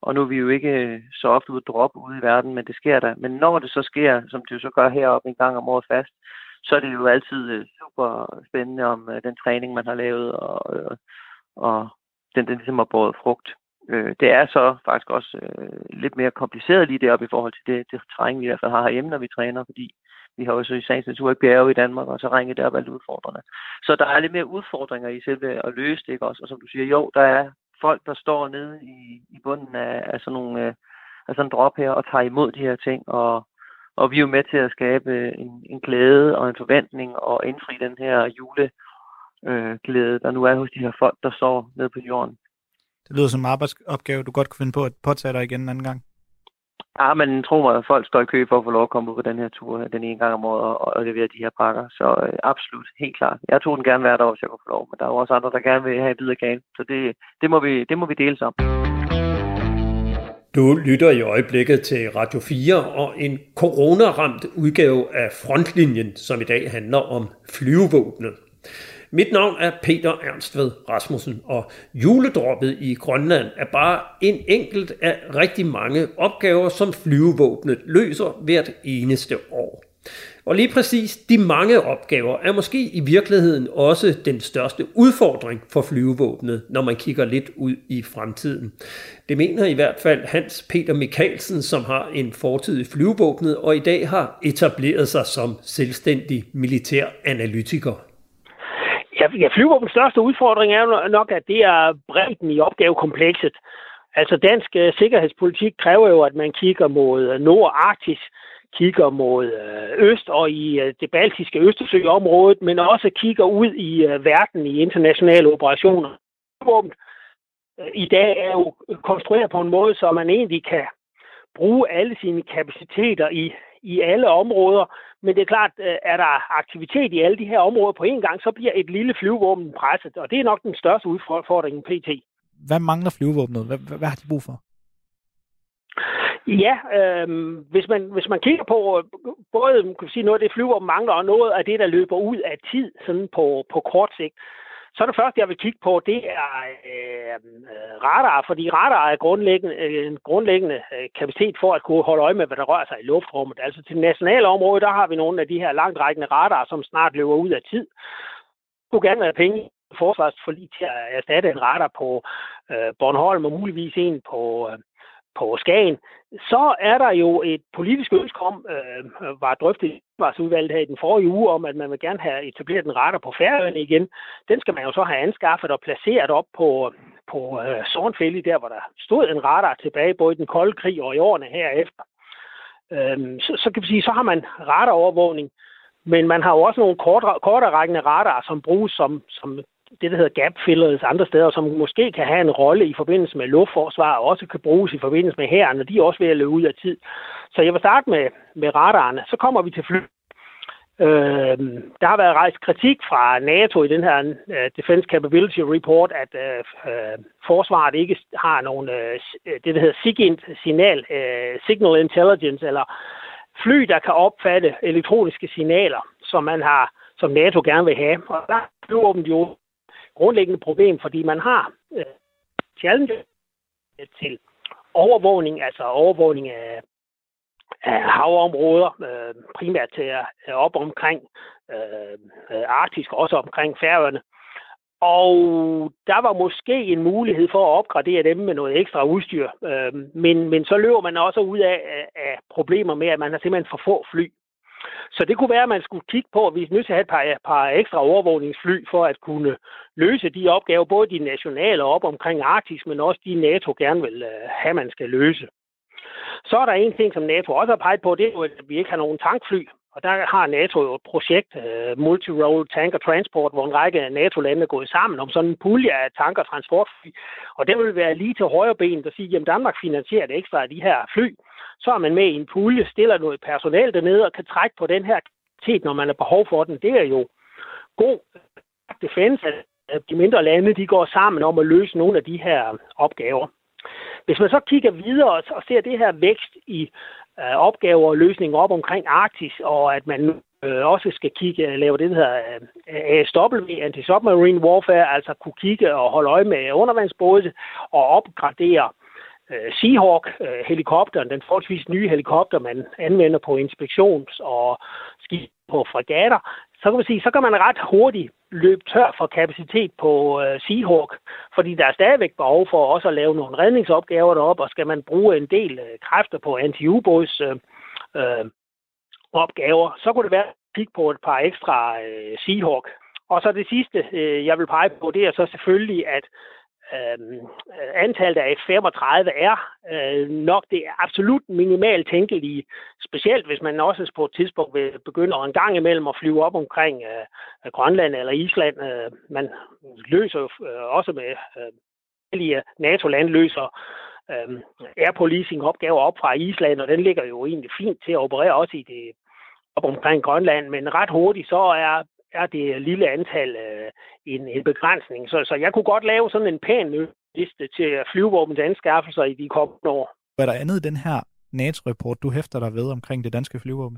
Og nu er vi jo ikke øh, så ofte ude at droppe ude i verden, men det sker der. Men når det så sker, som det jo så gør heroppe en gang om året fast, så er det jo altid øh, super spændende om øh, den træning, man har lavet, og, øh, og den, den ligesom har båret frugt. Øh, det er så faktisk også lidt mere kompliceret lige deroppe i forhold til det, det træning, vi i hvert fald har herhjemme, når vi træner, fordi vi har jo så i sagens natur ikke bjerge i Danmark, og så ringe det alt udfordrende. Så der er lidt mere udfordringer i selve at løse det, ikke også? Og som du siger, jo, der er folk, der står nede i, i bunden af, af sådan nogle af sådan en drop her og tager imod de her ting, og, og vi er jo med til at skabe en, en glæde og en forventning og indfri den her juleglæde, øh, der nu er hos de her folk, der står nede på jorden. Det lyder som en arbejdsopgave, du godt kunne finde på at påtage dig igen en anden gang. Ja, men tro mig, at folk står i kø for at få lov at komme ud på den her tur den ene gang om året og, og levere de her pakker. Så øh, absolut, helt klart. Jeg tog den gerne hvert år, hvis jeg kunne få lov, men der er jo også andre, der gerne vil have et bid af Så det, det, må vi, det må vi dele sammen. Du lytter i øjeblikket til Radio 4 og en coronaramt udgave af Frontlinjen, som i dag handler om flyvevåbnet. Mit navn er Peter Ernstved Rasmussen, og juledroppet i Grønland er bare en enkelt af rigtig mange opgaver, som flyvevåbnet løser hvert eneste år. Og lige præcis de mange opgaver er måske i virkeligheden også den største udfordring for flyvevåbnet, når man kigger lidt ud i fremtiden. Det mener i hvert fald Hans Peter Mikkelsen, som har en fortid i flyvevåbnet og i dag har etableret sig som selvstændig militær analytiker. Ja, ja flyvevåbnets største udfordring er nok, at det er bredden i opgavekomplekset. Altså dansk øh, sikkerhedspolitik kræver jo, at man kigger mod øh, Nord-Arktis, kigger mod øh, øst og i øh, det baltiske Østersøområdet, men også kigger ud i øh, verden i internationale operationer. I dag er jo konstrueret på en måde, så man egentlig kan bruge alle sine kapaciteter i, i alle områder, men det er klart, er der aktivitet i alle de her områder på en gang, så bliver et lille flyvåben presset, og det er nok den største udfordring PT. Hvad mangler flyvåbnet? Hvad, hvad, hvad har de brug for? Ja, øh, hvis, man, hvis man kigger på øh, både man kan sige, noget af det flyver mangler, og noget af det, der løber ud af tid sådan på, på kort sigt, så er det første, jeg vil kigge på, det er øhm, øh, radar, fordi radar er grundlæggende, øh, en grundlæggende øh, kapacitet for at kunne holde øje med, hvad der rører sig i luftrummet. Altså til det nationale område, der har vi nogle af de her langtrækkende radar, som snart løber ud af tid. Det kunne gerne være penge forsvarsforlig til at erstatte en radar på øh, Bornholm og muligvis en på, øh, på Skagen, så er der jo et politisk ønske om, øh, var drøftet i udvalget her i den forrige uge, om at man vil gerne have etableret en radar på Færøerne igen. Den skal man jo så have anskaffet og placeret op på, på øh, Sornfælde, der hvor der stod en radar tilbage, både i den kolde krig og i årene herefter. Øh, så, så kan vi sige, så har man radarovervågning, men man har jo også nogle kortere, kortere rækkende radarer, som bruges som, som det, der hedder gap fillers andre steder, som måske kan have en rolle i forbindelse med luftforsvar, og også kan bruges i forbindelse med hæren, og de er også ved at løbe ud af tid. Så jeg vil starte med, med radarerne. Så kommer vi til fly. Øh, der har været rejst kritik fra NATO i den her uh, Defense Capability Report, at uh, forsvaret ikke har nogen, uh, det der hedder SIGINT, signal, uh, Signal Intelligence, eller fly, der kan opfatte elektroniske signaler, som man har som NATO gerne vil have. Og der er jo grundlæggende problem, fordi man har øh, challenge øh, til overvågning, altså overvågning af, af havområder, øh, primært til øh, op omkring øh, øh, Arktisk, også omkring Færøerne. Og der var måske en mulighed for at opgradere dem med noget ekstra udstyr. Øh, men, men så løber man også ud af, af problemer med, at man har simpelthen for få fly. Så det kunne være, at man skulle kigge på, at vi er nødt til at have et par, par ekstra overvågningsfly for at kunne løse de opgaver, både de nationale op omkring Arktis, men også de NATO gerne vil øh, have, man skal løse. Så er der en ting, som NATO også har peget på, det er jo, at vi ikke har nogen tankfly. Og der har NATO jo et projekt, uh, Multi-Role Tanker Transport, hvor en række NATO-lande er gået sammen om sådan en pulje af tanker transportfly. Og det vil være lige til højre ben, der siger, at Danmark finansierer det ekstra af de her fly. Så er man med i en pulje, stiller noget personal dernede og kan trække på den her kapacitet, når man har behov for den. Det er jo god øh, defense, at de mindre lande de går sammen om at løse nogle af de her opgaver. Hvis man så kigger videre og ser det her vækst i øh, opgaver og løsninger op omkring Arktis, og at man øh, også skal kigge, øh, lave det, der hedder øh, ASW, Anti-Submarine Warfare, altså kunne kigge og holde øje med undervandsbåde og opgradere øh, Seahawk-helikopteren, øh, den forholdsvis nye helikopter, man anvender på inspektions- og skib på fregatter, så kan man sige, så kan man ret hurtigt løbe tør for kapacitet på øh, Seahawk, fordi der er stadigvæk behov for også at lave nogle redningsopgaver deroppe, og skal man bruge en del øh, kræfter på anti-ubåds øh, øh, opgaver, så kunne det være at kigge på et par ekstra øh, Seahawk. Og så det sidste, øh, jeg vil pege på, det er så selvfølgelig, at øh, antallet af F-35 er øh, nok det absolut minimalt tænkelige, specielt hvis man også på et tidspunkt vil begynde en gang imellem at flyve op omkring øh, Grønland eller Island. Øh, man løser øh, også med øh, NATO-land løser øh, air policing opgaver op fra Island, og den ligger jo egentlig fint til at operere også i det op omkring Grønland, men ret hurtigt så er er det lille antal øh, en, en begrænsning. Så, så jeg kunne godt lave sådan en pæn liste til flyvevåbens anskaffelser i de kommende år. Hvad er der andet i den her NATO-rapport, du hæfter dig ved omkring det danske flyvåben?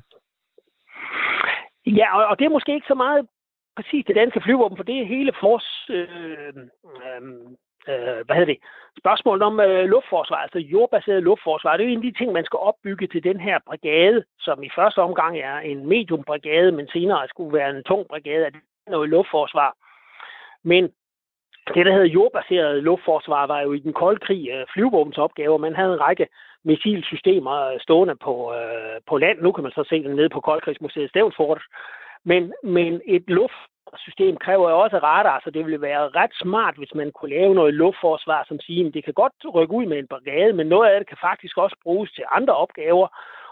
Ja, og, og det er måske ikke så meget præcis det danske flyvåben, for det er hele fors, øh, øh, øh, hvad hedder det, spørgsmålet om øh, luftforsvar, altså jordbaseret luftforsvar. Det er jo en af de ting, man skal opbygge til den her brigade, som i første omgang er en medium-brigade, men senere skulle være en tung brigade af noget luftforsvar. Men det, der hedder jordbaseret luftforsvar, var jo i den kolde krig øh, flyvåbens opgave. Man havde en række missilsystemer øh, stående på, øh, på land. Nu kan man så se dem nede på Koldkrigsmuseet Stævnsfort. Men, men et luft system kræver jo også radar, så det ville være ret smart, hvis man kunne lave noget luftforsvar, som siger, at det kan godt rykke ud med en brigade, men noget af det kan faktisk også bruges til andre opgaver.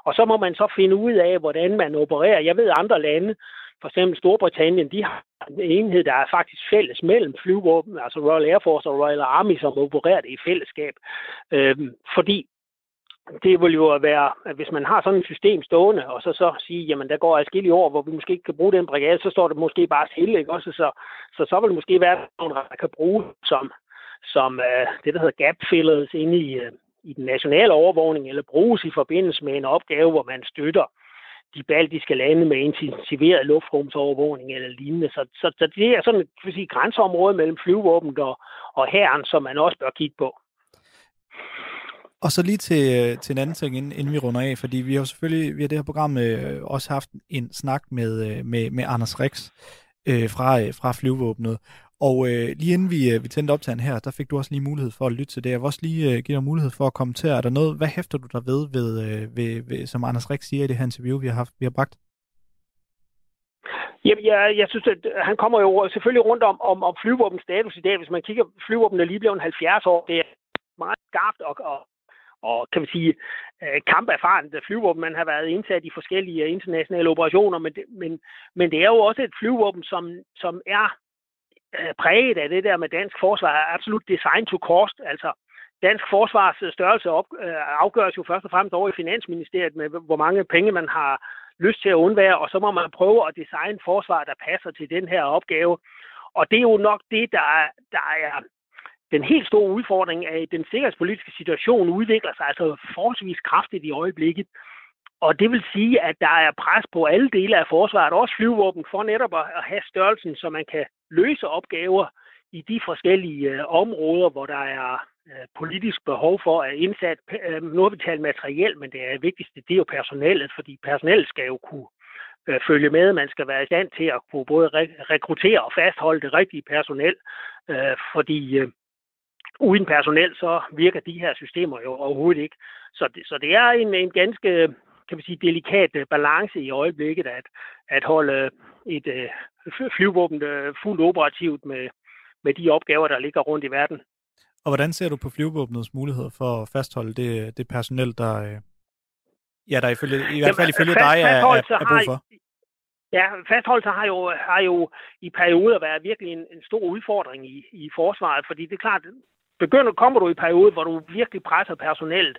Og så må man så finde ud af, hvordan man opererer. Jeg ved, andre lande, for eksempel Storbritannien, de har en enhed, der er faktisk fælles mellem flyvåben, altså Royal Air Force og Royal Army, som opererer det i fællesskab. Øhm, fordi det vil jo være, at hvis man har sådan et system stående, og så så sige, jamen der går adskillige år, hvor vi måske ikke kan bruge den brigade, så står det måske bare stille, ikke også? Så, så, så vil det måske være nogen, der kan bruge som, som uh, det, der hedder gap fillers inde i, uh, i den nationale overvågning, eller bruges i forbindelse med en opgave, hvor man støtter de baltiske lande med intensiveret luftrumsovervågning eller lignende. Så, så, så det er sådan et sige, grænseområde mellem flyvåbnet og, og hæren, som man også bør kigge på. Og så lige til, øh, til en anden ting, inden, inden vi runder af, fordi vi har jo selvfølgelig, vi har det her program øh, også haft en snak med, øh, med, med Anders Rix øh, fra, øh, fra flyvåbnet. Og øh, lige inden vi, øh, vi tændte optagen her, der fik du også lige mulighed for at lytte til det. Jeg vil også lige øh, give dig mulighed for at kommentere. Er der noget, hvad hæfter du der ved, ved, øh, ved, ved som Anders Rex siger i det her interview, vi har, haft, vi har bragt? Jamen, jeg, jeg synes, at han kommer jo selvfølgelig rundt om, om, om flyvåbens status i dag. Hvis man kigger, flyvåbnet er lige blevet 70 år. Det er meget skarpt og, og, og kan man sige, øh, kamperfarent flyvåben. Man har været indsat i forskellige øh, internationale operationer, men det, men, men det er jo også et flyvåben, som, som er øh, præget af det der med dansk forsvar, er absolut design to cost, altså dansk forsvars øh, størrelse op, afgøres jo først og fremmest over i Finansministeriet med, hvor mange penge man har lyst til at undvære, og så må man prøve at designe forsvar, der passer til den her opgave. Og det er jo nok det, der, der er den helt store udfordring er, at den sikkerhedspolitiske situation udvikler sig altså forholdsvis kraftigt i øjeblikket. Og det vil sige, at der er pres på alle dele af forsvaret, også flyvåben, for netop at have størrelsen, så man kan løse opgaver i de forskellige øh, områder, hvor der er øh, politisk behov for at indsat, øh, nu har vi talt materiel, men det er vigtigste, det er jo personellet, fordi personellet skal jo kunne øh, følge med. Man skal være i stand til at kunne både rekruttere og fastholde det rigtige personel, øh, fordi øh, uden personel, så virker de her systemer jo overhovedet ikke. Så det, så det er en, en ganske kan man sige, delikat øh, balance i øjeblikket at, at holde et øh, flyvåben øh, fuldt operativt med, med de opgaver, der ligger rundt i verden. Og hvordan ser du på flyvåbnets mulighed for at fastholde det, det personel, der, ja, der ifølge, i hvert fald ifølge dig er, er, er brug for? Ja, fastholdelse har jo, har jo i perioder været virkelig en, en stor udfordring i, i forsvaret, fordi det er klart, begynder, kommer du i periode, hvor du virkelig presser personelt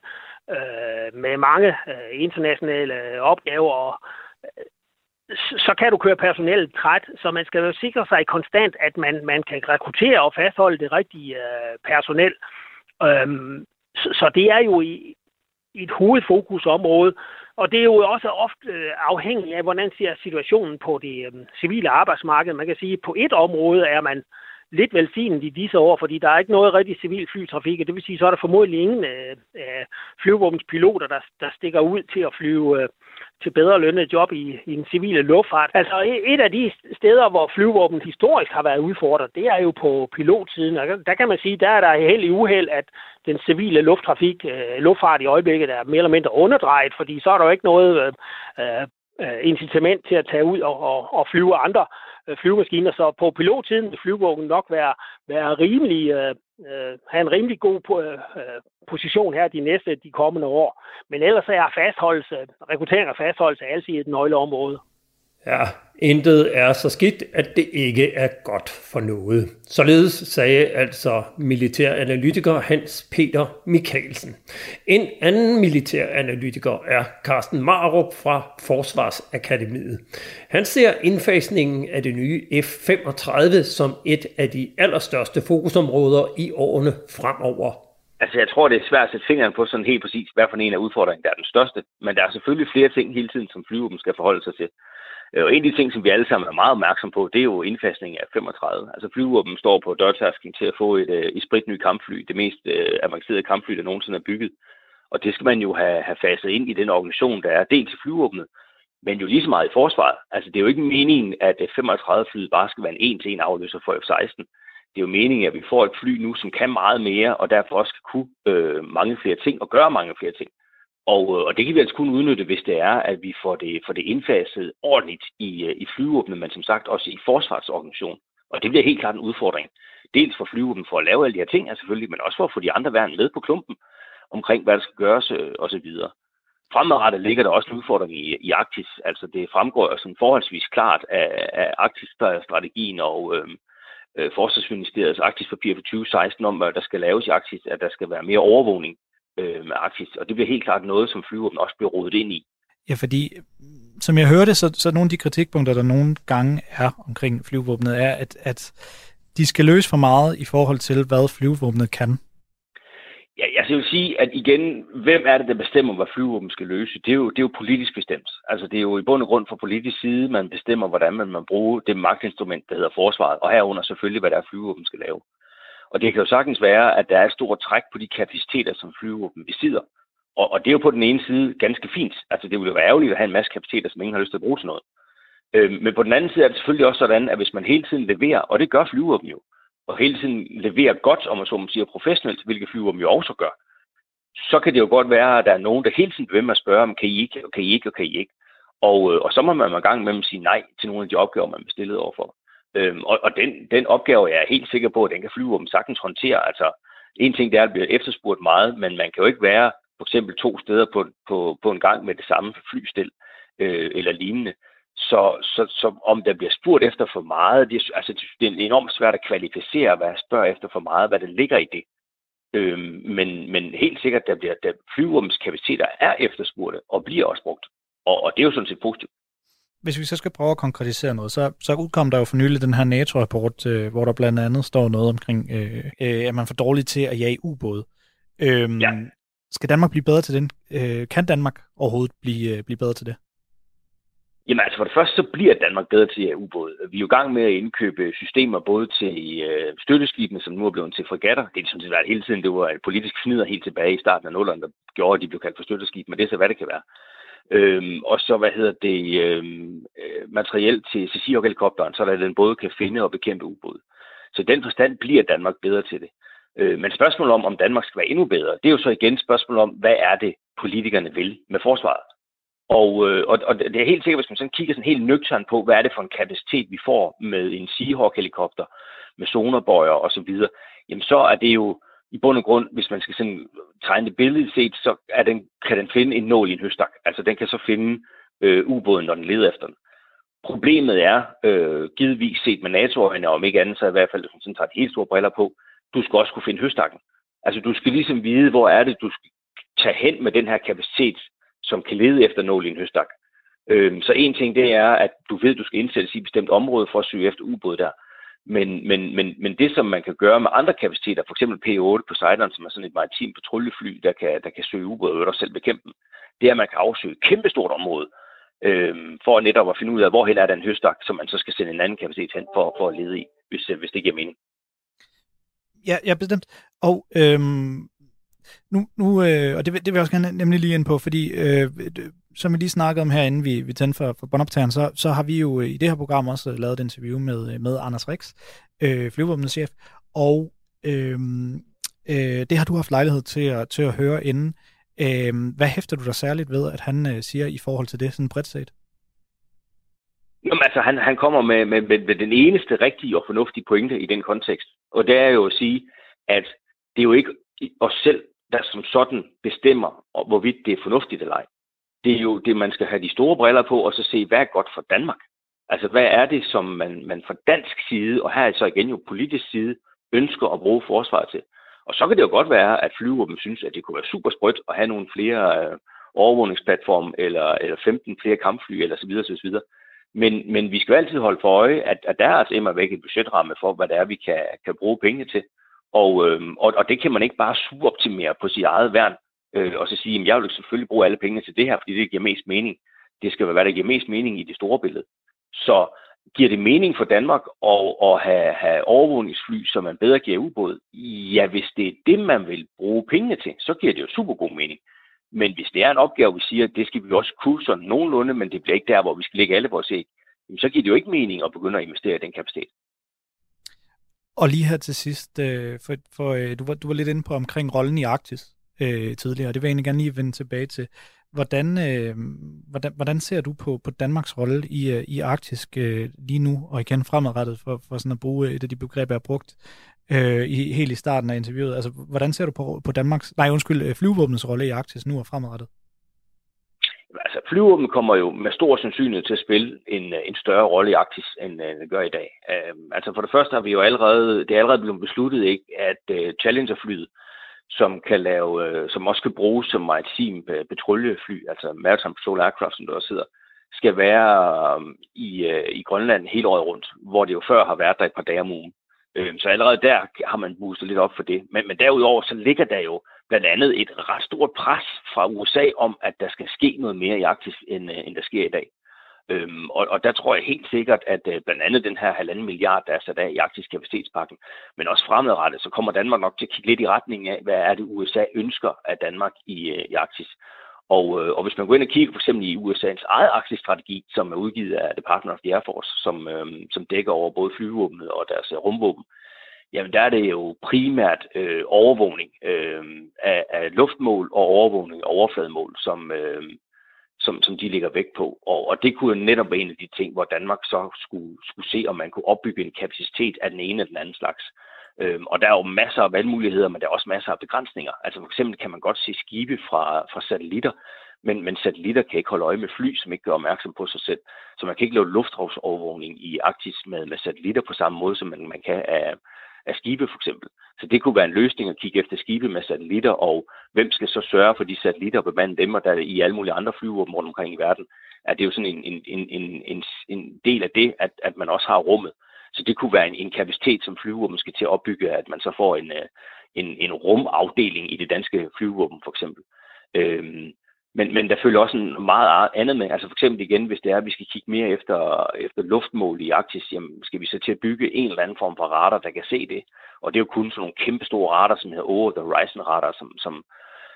øh, med mange øh, internationale opgaver, og, øh, så kan du køre personelt træt, så man skal jo sikre sig konstant, at man, man kan rekruttere og fastholde det rigtige øh, personel. Øhm, så, så det er jo i, i et hovedfokusområde, og det er jo også ofte øh, afhængigt af, hvordan ser situationen på det øh, civile arbejdsmarked. Man kan sige, at på et område er man lidt velsignet i disse år, fordi der er ikke noget rigtig civil flytrafik, og det vil sige, så er der formodentlig ingen øh, øh flyvåbenspiloter, der, der stikker ud til at flyve øh, til bedre lønnet job i, i den civile luftfart. Altså e-, et af de steder, hvor flyvåben historisk har været udfordret, det er jo på pilotsiden. Og der kan man sige, der er der helt i uheld, at den civile lufttrafik, øh, luftfart i øjeblikket er mere eller mindre underdrejet, fordi så er der jo ikke noget øh, øh, øh incitament til at tage ud og, og, og flyve andre øh, Øh, flyvemaskiner. Så på pilottiden vil flyvåben nok være, være rimelig, øh, øh, have en rimelig god øh, position her de næste, de kommende år. Men ellers er fastholdelse, rekruttering og fastholdelse altid et nøgleområde. Ja, intet er så skidt, at det ikke er godt for noget. Således sagde altså militæranalytiker Hans Peter Mikkelsen. En anden militæranalytiker er Carsten Marup fra Forsvarsakademiet. Han ser indfasningen af det nye F-35 som et af de allerstørste fokusområder i årene fremover. Altså, jeg tror, det er svært at sætte fingeren på sådan helt præcis, hvad for en af udfordringen, der er den største. Men der er selvfølgelig flere ting hele tiden, som flyvåben skal forholde sig til. Øh, og en af de ting, som vi alle sammen er meget opmærksom på, det er jo indfasningen af 35. Altså flyvåben står på dørtasken til at få et, øh, et spritnyt kampfly, det mest øh, avancerede kampfly, der nogensinde er bygget. Og det skal man jo have, have faset ind i den organisation, der er dels til flyvåbnet, men jo lige så meget i forsvaret. Altså det er jo ikke meningen, at øh, 35-flyet bare skal være en en-til-en afløser for F-16. Det er jo meningen, at vi får et fly nu, som kan meget mere, og derfor også skal kunne øh, mange flere ting og gøre mange flere ting. Og, øh, og det kan vi altså kun udnytte, hvis det er, at vi får det, får det indfaset ordentligt i, øh, i flyvåbnet, men som sagt også i forsvarsorganisationen. Og det bliver helt klart en udfordring. Dels for flyvåbnet for at lave alle de her ting, altså selvfølgelig, men også for at få de andre værn med på klumpen omkring, hvad der skal gøres øh, osv. Fremadrettet ligger der også en udfordring i, i Arktis. Altså det fremgår jo sådan forholdsvis klart af, af Arktis-strategien og øh, øh, Forsvarsministeriets Arktis-papir for 2016 om, hvad der skal laves i Arktis, at der skal være mere overvågning øh, med Arktis. Og det bliver helt klart noget, som flyvåben også bliver rodet ind i. Ja, fordi som jeg hørte, så, så nogle af de kritikpunkter, der nogle gange er omkring flyvåbnet, er, at, at de skal løse for meget i forhold til, hvad flyvåbnet kan. Ja, jeg vil sige, at igen, hvem er det, der bestemmer, hvad flyvåben skal løse? Det er, jo, det er jo politisk bestemt. Altså, det er jo i bund og grund fra politisk side, man bestemmer, hvordan man, man bruger det magtinstrument, der hedder forsvaret, og herunder selvfølgelig, hvad der er flyvåben skal lave. Og det kan jo sagtens være, at der er et stort træk på de kapaciteter, som flyvåben besidder. Og, og det er jo på den ene side ganske fint. Altså det ville jo være ærgerligt at have en masse kapaciteter, som ingen har lyst til at bruge til noget. Øh, men på den anden side er det selvfølgelig også sådan, at hvis man hele tiden leverer, og det gør flyvåben jo, og hele tiden leverer godt, om man så må sige, professionelt, hvilket flyvåben jo også gør, så kan det jo godt være, at der er nogen, der hele tiden vil med at spørge, om kan I ikke, og kan I ikke, og kan I ikke. Og, øh, og så må man i gang med at sige nej til nogle af de opgaver, man er stillet overfor. Øhm, og og den, den opgave jeg er helt sikker på, at den kan flyvåben sagtens håndtere. Altså, en ting det er, at det bliver efterspurgt meget, men man kan jo ikke være for eksempel to steder på, på, på en gang med det samme flystil øh, eller lignende. Så, så, så om der bliver spurgt efter for meget, det, altså, det er enormt svært at kvalificere, hvad jeg spørger efter for meget, hvad der ligger i det. Øhm, men, men helt sikkert, der bliver der flyvåbens kapaciteter er efterspurgte og bliver også brugt. Og, og det er jo sådan set positivt hvis vi så skal prøve at konkretisere noget, så, så udkom der jo for nylig den her NATO-rapport, øh, hvor der blandt andet står noget omkring, øh, øh, at man er for dårlig til at jage ubåde. Øhm, ja. Skal Danmark blive bedre til den? Øh, kan Danmark overhovedet blive, øh, blive bedre til det? Jamen altså for det første, så bliver Danmark bedre til at ubåde. Vi er jo i gang med at indkøbe systemer både til øh, støtteskibene, som nu er blevet til fregatter. Det er sådan set været hele tiden. Det var et politisk fnider helt tilbage i starten af 0'erne, der gjorde, at de blev kaldt for støtteskib, men det er så, hvad det kan være. Øhm, og så, hvad hedder det, øhm, øh, materiel til Cecil-helikopteren, så der den både kan finde og bekæmpe ubåde. Så den forstand bliver Danmark bedre til det. Øh, men spørgsmålet om, om Danmark skal være endnu bedre, det er jo så igen spørgsmålet om, hvad er det, politikerne vil med forsvaret? Og, øh, og, og det er helt sikkert, hvis man sådan kigger sådan helt nøgtern på, hvad er det for en kapacitet, vi får med en Seahawk-helikopter, med sonerbøjer osv., jamen så er det jo i bund og grund, hvis man skal sådan tegne det billede set, så er den, kan den finde en nål i en høstak. Altså den kan så finde øh, ubåden, når den leder efter den. Problemet er, øh, givetvis set med NATO-øjne, om ikke andet, så i hvert fald, hvis man sådan tager de helt store briller på, du skal også kunne finde høstakken. Altså du skal ligesom vide, hvor er det, du skal tage hen med den her kapacitet, som kan lede efter nål i en høstak. Øhm, så en ting, det er, at du ved, at du skal indsættes i et bestemt område for at søge efter ubåd der. Men, men, men, men det, som man kan gøre med andre kapaciteter, f.eks. P8 Poseidon, som er sådan et maritim patruljefly, der kan, der kan søge ubåde og selv bekæmpe dem, det er, at man kan afsøge et kæmpestort område, øh, for netop at finde ud af, hvor er den høstak, som man så skal sende en anden kapacitet hen for, for at lede i, hvis, hvis det giver mening. Ja, ja bestemt. Og øhm, nu, nu øh, og det, det vil jeg også gerne nemlig lige ind på, fordi øh, som vi lige snakkede om herinde, vi, vi tændte for, for båndoptageren, så, så har vi jo øh, i det her program også øh, lavet et interview med, øh, med Anders Rix, øh, flyvåbnets chef, og øh, øh, det har du haft lejlighed til at, til at høre inden. Øh, hvad hæfter du dig særligt ved, at han øh, siger i forhold til det, sådan bredt set? Jamen, altså, han, han kommer med, med, med, med den eneste rigtige og fornuftige pointe i den kontekst. Og det er jo at sige, at det er jo ikke os selv, der som sådan bestemmer, hvorvidt det er fornuftigt eller ej. Det er jo det, man skal have de store briller på, og så se, hvad er godt for Danmark? Altså, hvad er det, som man, man fra dansk side, og her er så igen jo politisk side, ønsker at bruge forsvaret til? Og så kan det jo godt være, at flyvåben synes, at det kunne være super sprødt at have nogle flere øh, overvågningsplatform, eller, eller 15 flere kampfly, eller så videre, så videre. Men, men vi skal altid holde for øje, at, at der er altså immer væk et budgetramme for, hvad det er, vi kan, kan bruge penge til. Og, øh, og, og det kan man ikke bare suboptimere på sit eget værn, øh, og så sige, at jeg vil selvfølgelig bruge alle pengene til det her, fordi det giver mest mening. Det skal være, hvad der giver mest mening i det store billede. Så giver det mening for Danmark at, at have, have overvågningsfly, som man bedre giver ubåd? Ja, hvis det er det, man vil bruge pengene til, så giver det jo super god mening. Men hvis det er en opgave, vi siger, at det skal vi også kunne sådan nogenlunde, men det bliver ikke der, hvor vi skal lægge alle vores æg, så giver det jo ikke mening at begynde at investere i den kapacitet. Og lige her til sidst, øh, for, for øh, du, var, du var lidt inde på omkring rollen i Arktis øh, tidligere, og det vil jeg egentlig gerne lige vende tilbage til. Hvordan, øh, hvordan, hvordan ser du på, på Danmarks rolle i, øh, i Arktis øh, lige nu, og igen fremadrettet, for, for sådan at bruge øh, et af de begreber, jeg har brugt øh, i, helt i starten af interviewet? Altså, hvordan ser du på, på Danmarks, nej undskyld, øh, flyvåbnets rolle i Arktis nu og fremadrettet? Altså, flyvåben kommer jo med stor sandsynlighed til at spille en, øh, en større rolle i Arktis, end øh, det gør i dag. Øh, altså, for det første har vi jo allerede, det er allerede blevet besluttet, ikke, at øh, Challenger-flyet, som kan lave, øh, som også kan bruges som maritim øh, patruljefly, altså Maritime Patrol Aircraft, som der også hedder, skal være øh, i, øh, i Grønland hele året rundt, hvor det jo før har været der et par dage om ugen. Øh, så allerede der har man boostet lidt op for det. Men, men derudover så ligger der jo blandt andet et ret stort pres fra USA om, at der skal ske noget mere i Arktis, end, øh, end der sker i dag. Øhm, og, og der tror jeg helt sikkert, at øh, blandt andet den her halvanden milliard, der er sat af i Arktisk Kapacitetspakken, men også fremadrettet, så kommer Danmark nok til at kigge lidt i retning af, hvad er det USA ønsker af Danmark i, øh, i Arktis. Og, øh, og hvis man går ind og kigger for eksempel i USA's eget aktiestrategi, som er udgivet af Department of the Air Force, som, øh, som dækker over både flyvåbnet og deres øh, rumvåben, jamen der er det jo primært øh, overvågning øh, af, af luftmål og overvågning af overflademål, som, øh, som, som de ligger vægt på. Og, og det kunne jo netop være en af de ting, hvor Danmark så skulle, skulle se, om man kunne opbygge en kapacitet af den ene eller den anden slags. Øhm, og der er jo masser af valgmuligheder, men der er også masser af begrænsninger. Altså for eksempel kan man godt se skibe fra, fra satellitter, men, men satellitter kan ikke holde øje med fly, som ikke gør opmærksom på sig selv. Så man kan ikke lave luftrumsovervågning i Arktis med, med satellitter på samme måde, som man, man kan af, af skibe for eksempel. Så det kunne være en løsning at kigge efter skibe med satellitter, og hvem skal så sørge for de satellitter og bemande dem, og der er i alle mulige andre flyvåben rundt omkring i verden, er det jo sådan en, en, en, en, en, en del af det, at, at man også har rummet. Så det kunne være en, en kapacitet, som flyvåben skal til at opbygge, at man så får en, øh, en, en rumafdeling i det danske flyvåben for eksempel. Øhm, men, men der følger også en meget andet med. Altså for eksempel igen, hvis det er, at vi skal kigge mere efter, efter luftmål i Arktis, jamen skal vi så til at bygge en eller anden form for radar, der kan se det. Og det er jo kun sådan nogle kæmpe store radar, som hedder Over the Horizon radar, som, som,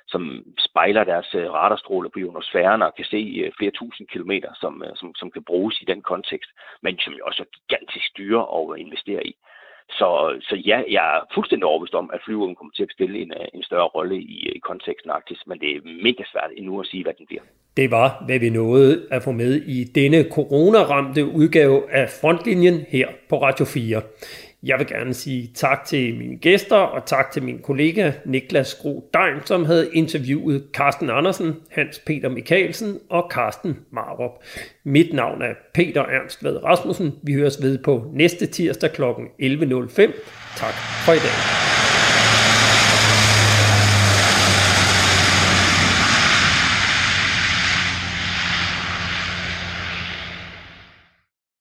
som spejler deres øh, radarstråler på ionosfæren og kan se øh, flere tusind kilometer, som, øh, som, som kan bruges i den kontekst, men som jo også er gigantisk dyre at investere i. Så, så ja, jeg er fuldstændig overbevist om, at flyvåben kommer til at spille en, en større rolle i, i konteksten Arktis, men det er mega svært endnu at sige, hvad den bliver. Det var, hvad vi nåede at få med i denne coronaramte udgave af Frontlinjen her på Radio 4. Jeg vil gerne sige tak til mine gæster, og tak til min kollega Niklas Gro Dein, som havde interviewet Carsten Andersen, Hans Peter Mikkelsen og Carsten Marup. Mit navn er Peter Ernst Ved Rasmussen. Vi høres ved på næste tirsdag kl. 11.05. Tak for i dag.